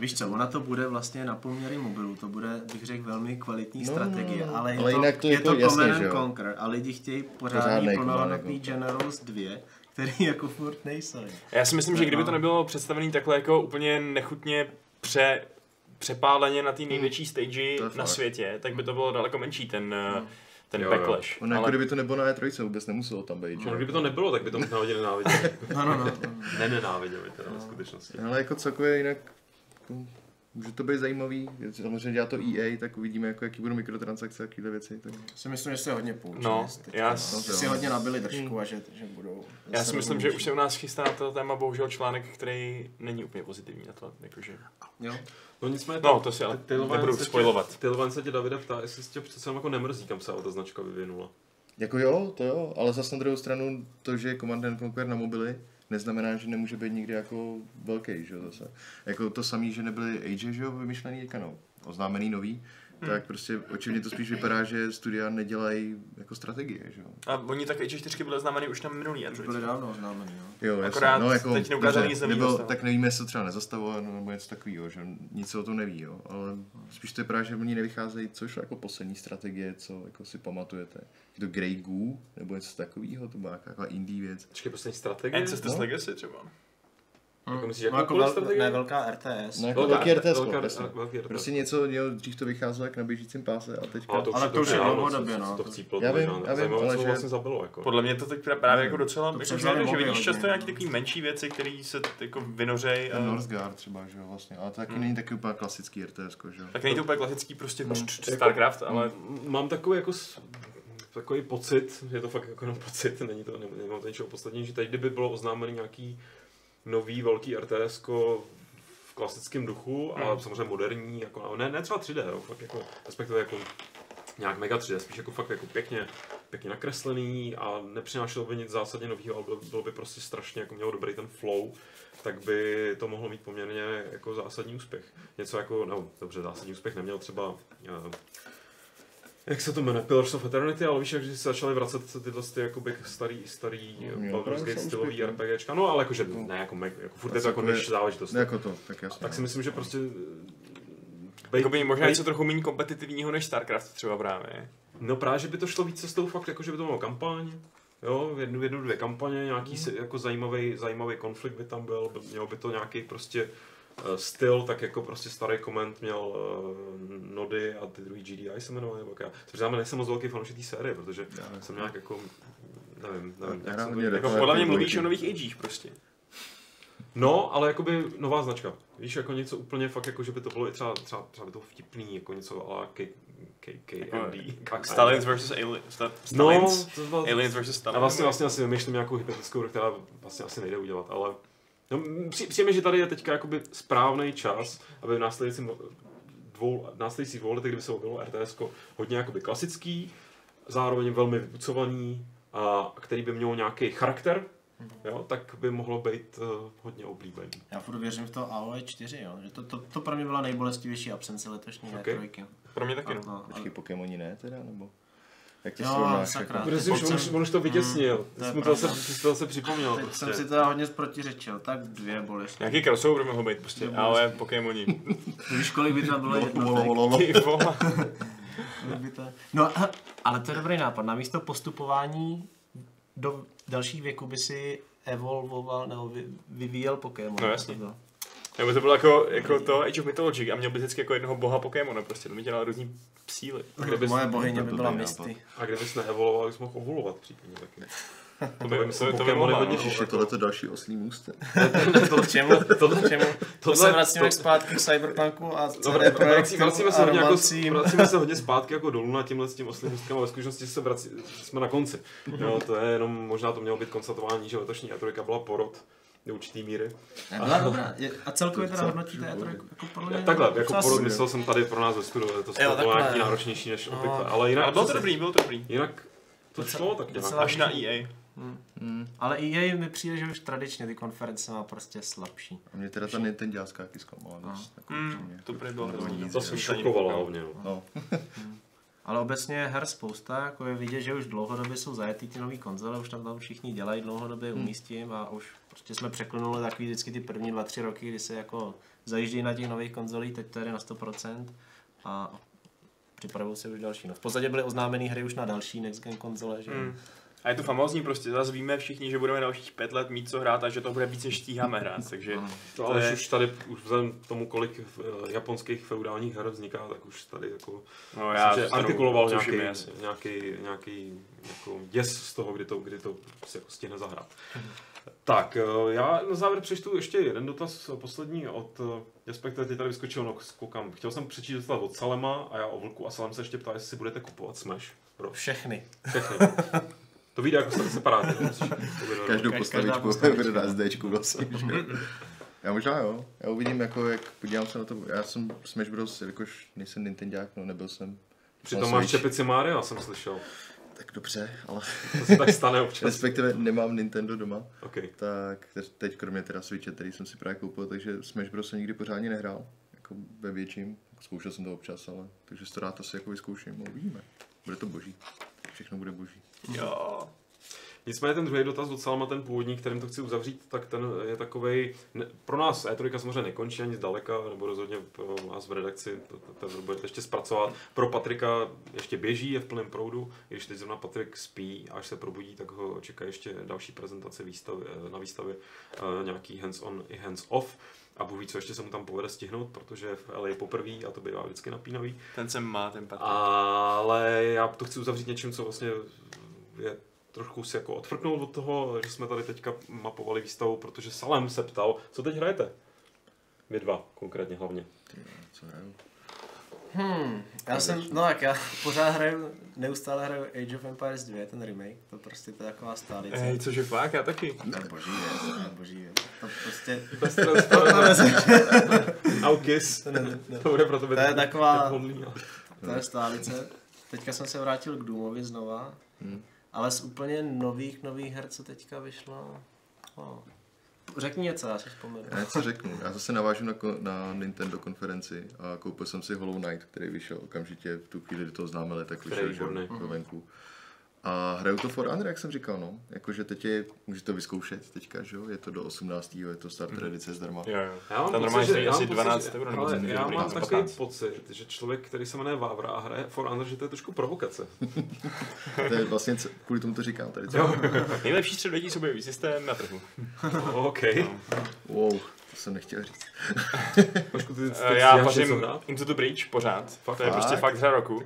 Víš co, ona to bude vlastně na poměry mobilu, to bude, bych řekl, velmi kvalitní No, strategie, no, no. ale je Ale to, jinak to je jako to jasně, Command. Conquer a lidi chtějí pořádný plnohodnotný Generals 2, který jako furt nejsou. Já si myslím, že kdyby to nebylo představený takhle jako úplně nechutně pře, přepáleně na té největší stage To je na fakt. světě, tak by to bylo daleko menší ten, eh, ten Jo, jo. backlash. Ono jako Ale kdyby to nebylo na E3, vůbec nemuselo tam být? No, kdyby to nebylo, tak by to možná lidi nenáviděli. No, no, no. no. Nenenáviděli teda ve skutečnosti. Ale jako celkově jinak, jako, může to být zajímavý, samozřejmě dělá to EA, tak uvidíme, jako, jaký budou mikrotransakce a takové věci. Tak. Si myslím, že se hodně poučili. No, teďka, já no. s- si hodně nabili držku a že, že budou... já si myslím, že už se u nás chystá na to téma bohužel článek, který není úplně pozitivní na to. Jakože... Jo. No nicméně, No, to si ale nebudu se tě- spoilovat. Tailwind se tě Davide ptá, jestli se tě přece jenom jako nemrzí, kam se ta značka vyvinula. Jako jo, to jo, ale zase na druhou stranu to, že je Command and Conquer na mobily, neznamená, že nemůže být nikdy jako velký, že jo, zase. Jako to samý, že nebyly Age, že jo, vymyšlený no, oznámený nový, Hmm. tak prostě očividně to spíš vypadá, že studia nedělají jako strategie, že jo. A oni tak Age4 byly oznámeny už na minulý Android. byli dávno oznámený, jo. Jo, jasně. Akorát no, jako, teď neukázali nic nebo, tak nevíme, jestli to třeba nezastavilo nebo něco takového, že nic se o tom neví, jo. ale spíš to vypadá, že oni nevycházejí, co šlo jako poslední strategie, co jako si pamatujete. Je to Grey Goo, nebo něco takového, to byla taková indie věc. Počkej, poslední strategie? Ancestors No. Legacy třeba. Jako myslíš, No, jako jakoukoliv vel, strategii? ne, velká RTS. No, jako Velká- velký RTS, velká- prostě. velký RTS. Prostě něco, jo, dřív to vycházelo jak na běžícím páse a teďka... Ale to, Ale to už je dlouhodobě, no. To chcíplo, Já vím, já vím, ale že- vlastně zabilo. Jako. Podle mě to teď právě jako docela, To jako, že, že vidíš často no. nějaké takové menší věci, které se jako vynořej. A... Ten Northgard třeba, že jo, vlastně, ale to taky není taky úplně klasický RTS, že jo. Tak není to úplně klasický prostě Jako- Starcraft, ale Mám takový jako takový pocit, je to fakt jako jenom pocit, není to, ne- nemám to ničeho poslední, že teď kdyby bylo oznámený nějaký nový velký RTS v klasickém duchu a Hmm. samozřejmě moderní, jako, ne, ne třeba 3D, jo, fakt jako, respektive jako nějak mega 3D, spíš jako fakt jako pěkně, pěkně nakreslený a nepřinášelo by nic zásadně nového, ale bylo, bylo by prostě strašně, jako mělo dobrý ten flow, tak by to mohlo mít poměrně jako zásadní úspěch. Něco jako, no dobře, zásadní úspěch neměl třeba uh, jak se to jmenuje, Pillars of Eternity, ale víš, jak že se začaly vracet tyhle ty jakoby starý, starý Jo, Baldur's Gate stylový. RPGčka, no ale jakože ne, jako, jako furt je to jako než záležitost. Jako to, tak jasně. Tak si myslím, že prostě Jakoby možná něco trochu méně kompetitivního než StarCraft třeba právě. No právě, že by to šlo víc cestou fakt, jako že by to bylo kampaň, jo, jednu, jednu, dvě kampaně, nějaký si, jako zajímavý, zajímavý konflikt by tam byl, by- mělo by to nějaký prostě eh, styl, tak jako prostě starý koment měl uh, Nody a ty druhý GDI se jmenovaly, nebo já. To přiznám, nejsem moc velký fanoušek té série, protože Já- jsem nějak jako, nevím, nevím, Já jak se to jako, Jako podle mě jako mluvíš o nových agech prostě. No, ale jakoby nová značka. Víš, jako něco úplně fakt, jako že by to bylo i třeba, třeba, třeba by to vtipný, jako něco ala K, K, KMD. Jak Stalins vs. Aliens. No, Stalins? to bylo, Aliens vs. Stalins. a vlastně, vlastně asi vymýšlím nějakou hypotetickou která vlastně asi nejde udělat, ale no, m, při- přijde mi, že tady je teďka jakoby správný čas, aby v následujícím dvou, následujících dvou letech, kdyby se objevilo RTS hodně jakoby klasický, zároveň velmi vypucovaný, a který by měl nějaký charakter, jo, tak by mohlo být uh, hodně oblíbený. Já furt věřím v to AOE 4, jo. Že to, to, to pro mě byla nejbolestivější absence letošní Ok. okay. E3. Pro mě taky no. No, Počkej, Pokémoni ne teda, nebo? Jak to Jo, srovnáš? sakra. Jako? Protože už, Teď on, už, jsem- on už to vytěsnil. Mm, to je jsi mu to zase, to zase připomněl. Teď Prostě. jsem si teda hodně protiřečil, tak dvě bolesti. Nějaký crossover by mohl být prostě, Nebo ale Pokémoni. Víš, kolik by tam bylo jednotek? To... No, ale to je dobrý nápad. Na místo postupování do dalších věků by si evolvoval nebo vy, vyvíjel Pokémon. No, jasně. To bylo. Nebo to bylo jako, jako to Age of Mythology a měl by vždycky jako jednoho boha Pokémona prostě, to by dělal různý síly. A kdybys, Moje bohyně to by byl byla Misty. a kdybys neevoloval, bys mohl ovulovat případně taky. To by, to- to by mohla, hodně no. Ježiš, je tohleto další oslý můstek. K čemu? K čemu? To se vracíme zpátky k Cyberpunku a CD Projektu vrací, vracíme, se a hodně jako, vracíme se hodně zpátky jako dolů na tímhle s tím oslým můstkem, ale ve skutečnosti se vrací, jsme na konci. Jo, to je jenom, možná to mělo být konstatování, že letošní E3 byla porod do určitý míry. Byla dobrá. Je- A celkově teda hodnotíte E3 jako podle mě... Takhle, jako super. myslel jsem tady pro nás ve studiu, to bylo nějaký náročnější než No. obvykle, ale jinak, Ale bylo to dobrý, bylo to dobrý. jinak to šlo tak nějak. Až na EA. Hmm. Ale EA mi přijde, že už tradičně ty konference má prostě slabší. A mě teda ta Nintendácká taky zklamala dost. Jako Hmm, upřímně. to prý bylo hrozný. To se jsem šokovalo hlavně. No. No, Ale obecně je her spousta, jako je vidět, že už dlouhodobě jsou zajetý ty nové konzole, už tam tam všichni dělají dlouhodobě umístím a už prostě jsme překlenuli takový vždycky ty první dva, tři roky, kdy se jako zajíždějí na těch nových konzolích, teď to jde na 100% a připravují se už další. No, v podstatě byly oznámené hry už na další next gen konzole, že? Hmm. A je to famózní prostě, zase víme všichni, že budeme dalších pět let mít co hrát a že to bude víc, než stíháme hrát, takže. To, To ale je- už tady, už vzhledem k tomu, kolik eh, japonských feudálních her vzniká, tak už tady jako no, já já že artikuloval nějaký, jasný. nějaký, nějaký jako děs z toho, kdy to, kdy to se jako stihne zahrát. Tak, eh, já na závěr přečtu ještě jeden dotaz, eh, poslední od, eh, respektive teď tady vyskočil, no koukám, chtěl jsem přečíst dotaz od Salema a já o Vlku a Salem se ještě ptá, jestli si budete kupovat Smash pro Všechny. všechny. To vyjde jako separátně. každou postavičku na SDčku vlastně. Já možná jo. Já uvidím, jako jak podívám se na to. Já jsem Smash Bros, jakož nejsem Nintendák, no nebyl jsem. Přitom máš čepici Mario, jsem slyšel. Tak dobře, ale To se tak stane občas. respektive nemám Nintendo doma. Okay. Tak te- teď kromě teda Switche, který jsem si právě koupil, takže Smash Bros jsem nikdy pořádně nehrál. Jako ve větším. Zkoušel jsem to občas, ale takže to rád asi jako vyzkouším. No, uvidíme. Bude to boží. Všechno bude boží. Jo. Nicméně ten druhý dotaz docela má ten původní, kterým to chci uzavřít, tak ten je takový. Pro nás E3 samozřejmě nekončí ani zdaleka, nebo rozhodně pro nás v redakci to, to, to budete ještě zpracovat. Pro Patrika ještě běží, je v plném proudu, když teď zrovna Patrik spí, až se probudí, tak ho čeká ještě další prezentace výstavy, na výstavě, eh, nějaký hands-on i hands-off. A Bůh ví, co ještě se mu tam povede stihnout, protože je v LA poprvé a to bývá vždycky napínavý. Ten sem má, ten Patrik. Ale já to chci uzavřít něčím, co vlastně je trošku si jako odfrknout od toho, že jsme tady teďka mapovali výstavu, protože Salem se ptal, co teď hrajete? Vy dva, konkrétně hlavně. Ty, co hraju? Hmm, já jsem, no tak já pořád hraju, neustále hraju Age of Empires 2, ten remake, to prostě to je taková stálice. Hej, cože fakt, já taky. To je boží věc, to je boží věc. To prostě, to, Aukis. to, bude pro tebe To je taková- ale- to je stálice. Teďka jsem se vrátil k Doomovi znova, Hmm. ale z úplně nových, nových her, co teďka vyšlo. No. Řekni něco, já si vzpomenu. Já něco řeknu. Já zase navážu na, na Nintendo konferenci a koupil jsem si Hollow Knight, který vyšel okamžitě v tu chvíli, kdy to oznámili, tak vyšel že jo, výborný. A hraju to For Honor, jak jsem říkal, no. Jakože teď je, můžete to vyzkoušet teďka, že jo? Je to do 18. je to starter edice zdarma. Jo, jo. Já mám Tam pocit, normálně že, stojí já mám asi pocit, 12 že- euro nebo ale já mám takový 15. pocit, že člověk, který se jmenuje Vávra a hraje For Honor, že to je trošku provokace. To je vlastně, kvůli tomu to říkám tady. Jo. Nejlepší středověký soubojový systém na trhu. OK. Wow, to jsem nechtěl říct. Počku, ty, ty, Eh, Já ty pařím? Into the Breach pořád. Fakt? to je prostě Fakt? hra roku.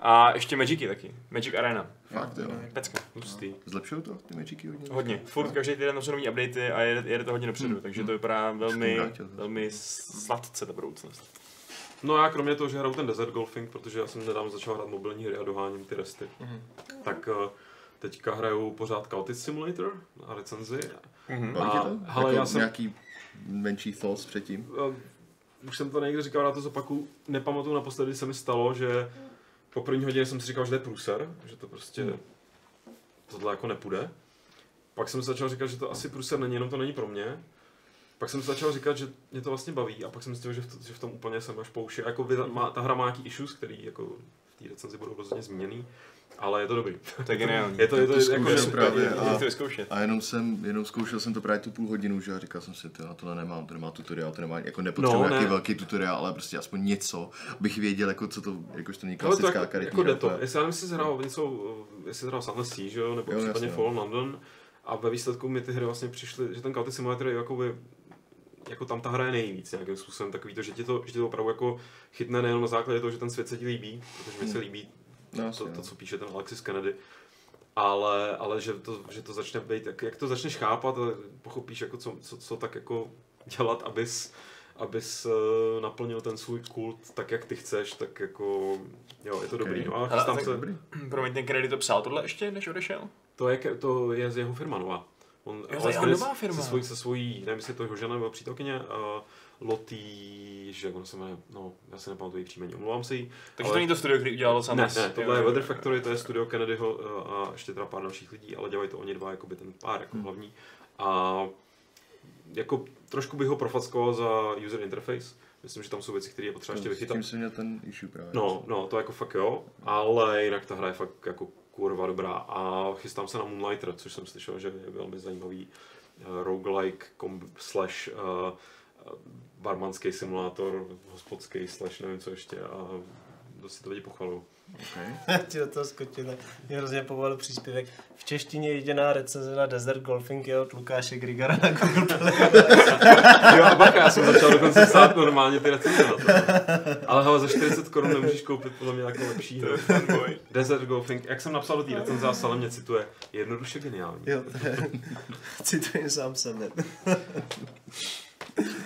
A ještě Magicy taky. Magic Arena. Fakt, jo. Pecka. Hustý. Zlepšují to ty Magicy hodně? Hodně. Furt každý týden jsou nový updaty a jede, jede to hodně dopředu, takže to vypadá velmi, velmi sladce ta budoucnost. No já kromě toho, že hraju ten Desert Golfing, protože já jsem nedávno začal hrát mobilní hry a doháním ty resty, tak eh, teďka hraju pořád Chaotic Simulator na recenzi. Mhm. Tě A, to? hele, jako já jsem- Nějaký menší thoughts předtím? Eh, Už jsem to někde říkal, já to zopaku. Nepamatuju naposledy, se mi stalo, že po první hodině jsem si říkal, že to je průser, že to prostě tohle jako nepůjde. Pak jsem začal říkat, že to asi průser není, jenom to není pro mě. Pak jsem začal říkat, že mě to vlastně baví a pak jsem zjistil, že v, to, že v tom úplně jsem až pouši. Jako vy, má, ta hra má nějaký issues, který jako té recenzi budou rozhodně změněný, ale je to dobrý. To je geniální. Je to, je to, To jako právě a-. A jenom jsem, jenom zkoušel jsem to právě tu půl hodinu, že a říkal jsem si, to na tohle nemám, to nemá tutoriál, to nemá, jako nepotřebuji No, nějaký ne. velký tutoriál, ale prostě aspoň něco, abych věděl, jako co to, jakož to není Ale to klasická jako, karetní jako jde to. je- Jestli já nevím, jestli jsi hrál něco, jestli jsi hrál Sunless Sea, že jo, nebo Jo, případně jasně, Fallen London, a ve výsledku mi ty hry vlastně přišly, že ten Chaotic Simulator je jako, by, jako tam ta hra je nejvíc nějakým způsobem takový to, že ti to, že ti to opravdu jako chytne nejenom na základě toho, že ten svět se ti líbí, protože mi se líbí No, to, to, no. co píše ten Alexis Kennedy, ale, ale že, to, že to začne být, jak, jak to začneš chápat, a pochopíš, jako co, co, co tak jako dělat, abys, abys uh, naplnil ten svůj kult tak, jak ty chceš, tak jako, jo, je to dobrý. No a Ale chystám tak se, Dobrý. Promiň, ten Kennedy to psal tohle ještě, než odešel? to je, to je z jeho firma nová. On, je ale jeho tady nová firma. Se svojí, se svojí, nevím, jestli je to jeho žena nebo přítelkyně, uh, Lotý, že jak ono se jmenuje, no, já si nepamatuji její příjmení, omlouvám se jí. Takže ale- to není to studio, který udělalo sám. Ne, ne, tohle jo, je jo, Weather jo. Factory, to je studio Kennedyho uh, a ještě teda pár dalších lidí, ale dělají to oni dva, jako by ten pár jako hlavní. A jako trošku bych ho profackoval za user interface. Myslím, že tam jsou věci, které je potřeba ještě S vychytat. tím jsem měl ten issue právě. No, no, to jako fakt jo, ale jinak ta hra je fakt jako kurva dobrá a chystám se na Moonlighter, což jsem slyšel, že je velmi zajímavý uh, roguelike slash uh, barmanský simulátor, hospodský slash nevím co ještě a dost si to lidi pochvalují. Okay. Ti do toho skočil, tak mě hrozně povolil příspěvek. V češtině jediná recenze na Desert Golfing je od Lukáše Grigara na Google Play. Jo a bacha, já jsem začal dokonce psát normálně ty recenze na to. Ale hele, za 40 korun nemůžeš koupit podle mě jako lepší. Desert Golfing, jak jsem napsal do té recenze a Salem mě cituje, jednoduše geniální. Jo, to je... Cituji sám sebe.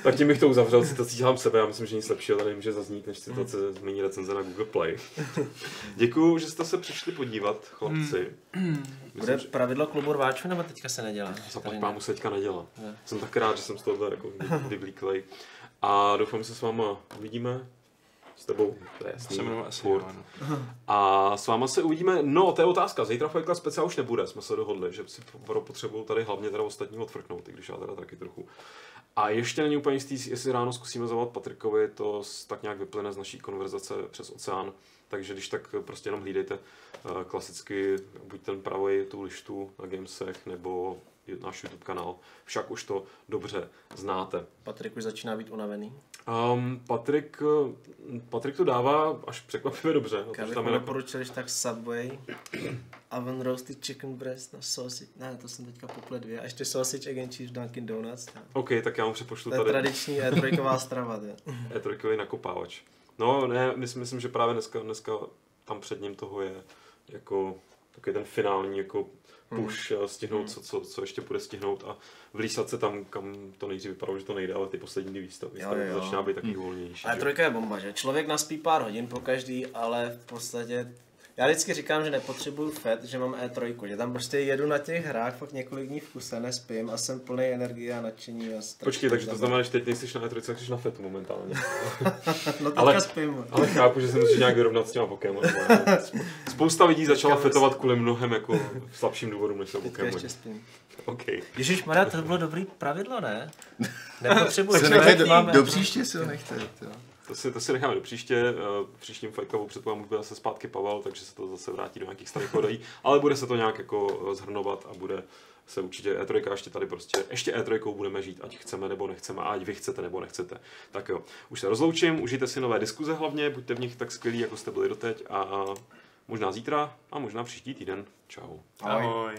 Tak tím bych to uzavřel, citací sám sebe, já myslím, že nic lepšího tady nemůže zaznít, než citace z mini recenze na Google Play. Děkuju, že jste se přišli podívat, chlapci. Bude Myslím, že pravidlo klubu rváčů, nebo teďka se nedělá? zaplať pámu se teďka nedělá. Ne. Jsem tak rád, že jsem z tohohle jako vyblíklej. A doufám, že se s váma uvidíme. S tebou, to je jasný. Se jmenuje asi, furt. jo, no. A s váma se uvidíme, no to je otázka, zítra Fight Club speciál už nebude, jsme se dohodli, že si potřebuju tady hlavně teda ostatní odfrknout, i když já teda taky trochu. A ještě není úplně jistý, jestli ráno zkusíme zavolat Patrikovi, to tak nějak vyplyne z naší konverzace přes oceán, takže když tak prostě jenom hlídejte eh, klasicky buď ten pravý tu lištu na Gamesech, nebo náš YouTube kanál, však už to dobře znáte. Patrik už začíná být unavený. Um, Patrik, eh, Patrik to dává až překvapivě dobře, tam mu je doporučil, když tak Subway, oven roasted chicken breast na sausage, ne, to jsem teďka poplet dvě, a ještě sausage egg and cheese Dunkin Donuts. To OK, tak já mu přepošlu to je tady tradiční E3 strava, to. E3 nakopávač. No, ne, myslím, myslím, že právě dneska, dneska tam před ním toho je jako takový ten finální jako push hmm. stihnout, co, co, co, ještě bude stihnout a vlísat se tam, kam to nejdřív vypadalo, že to nejde, ale ty poslední dvě výstavy, Jo, jo. začíná být takový volnější. Ale že? trojka je bomba, že? Člověk naspí pár hodin po každý, ale v podstatě já vždycky říkám, že nepotřebuju FED, že mám E3, že tam prostě jedu na těch hrách fakt několik dní v kuse, nespím a jsem plný energie a nadšení. A Počkej, takže to znamená, že teď nejsi na E3, tak jsi na FETu momentálně. No teďka ale- spím. Ale chápu, že se musíš nějak vyrovnat s těma Pokémony. Spousta lidí začala fetovat kvůli mnohem jako slabším důvodům, než jsou Teďka Pokémony. ještě spím. OK. Ježíš Maria, to bylo dobrý pravidlo, ne? Nepotřebuješ. Do, do příště si ho nechte. To. To si, to si necháme do příště. eh, V příštím Fight Clubu předpokládám, bude zase zpátky Pavel, takže se to zase vrátí do nějakých starých kolejí, ale bude se to nějak jako eh, zhrnovat a bude se určitě E3 ještě tady prostě, ještě E3 budeme žít, ať chceme nebo nechceme, a ať vy chcete nebo nechcete. Tak jo, už se rozloučím, užijte si nové diskuze hlavně, buďte v nich tak skvělí, jako jste byli doteď a možná zítra a možná příští týden. Čau. Ahoj.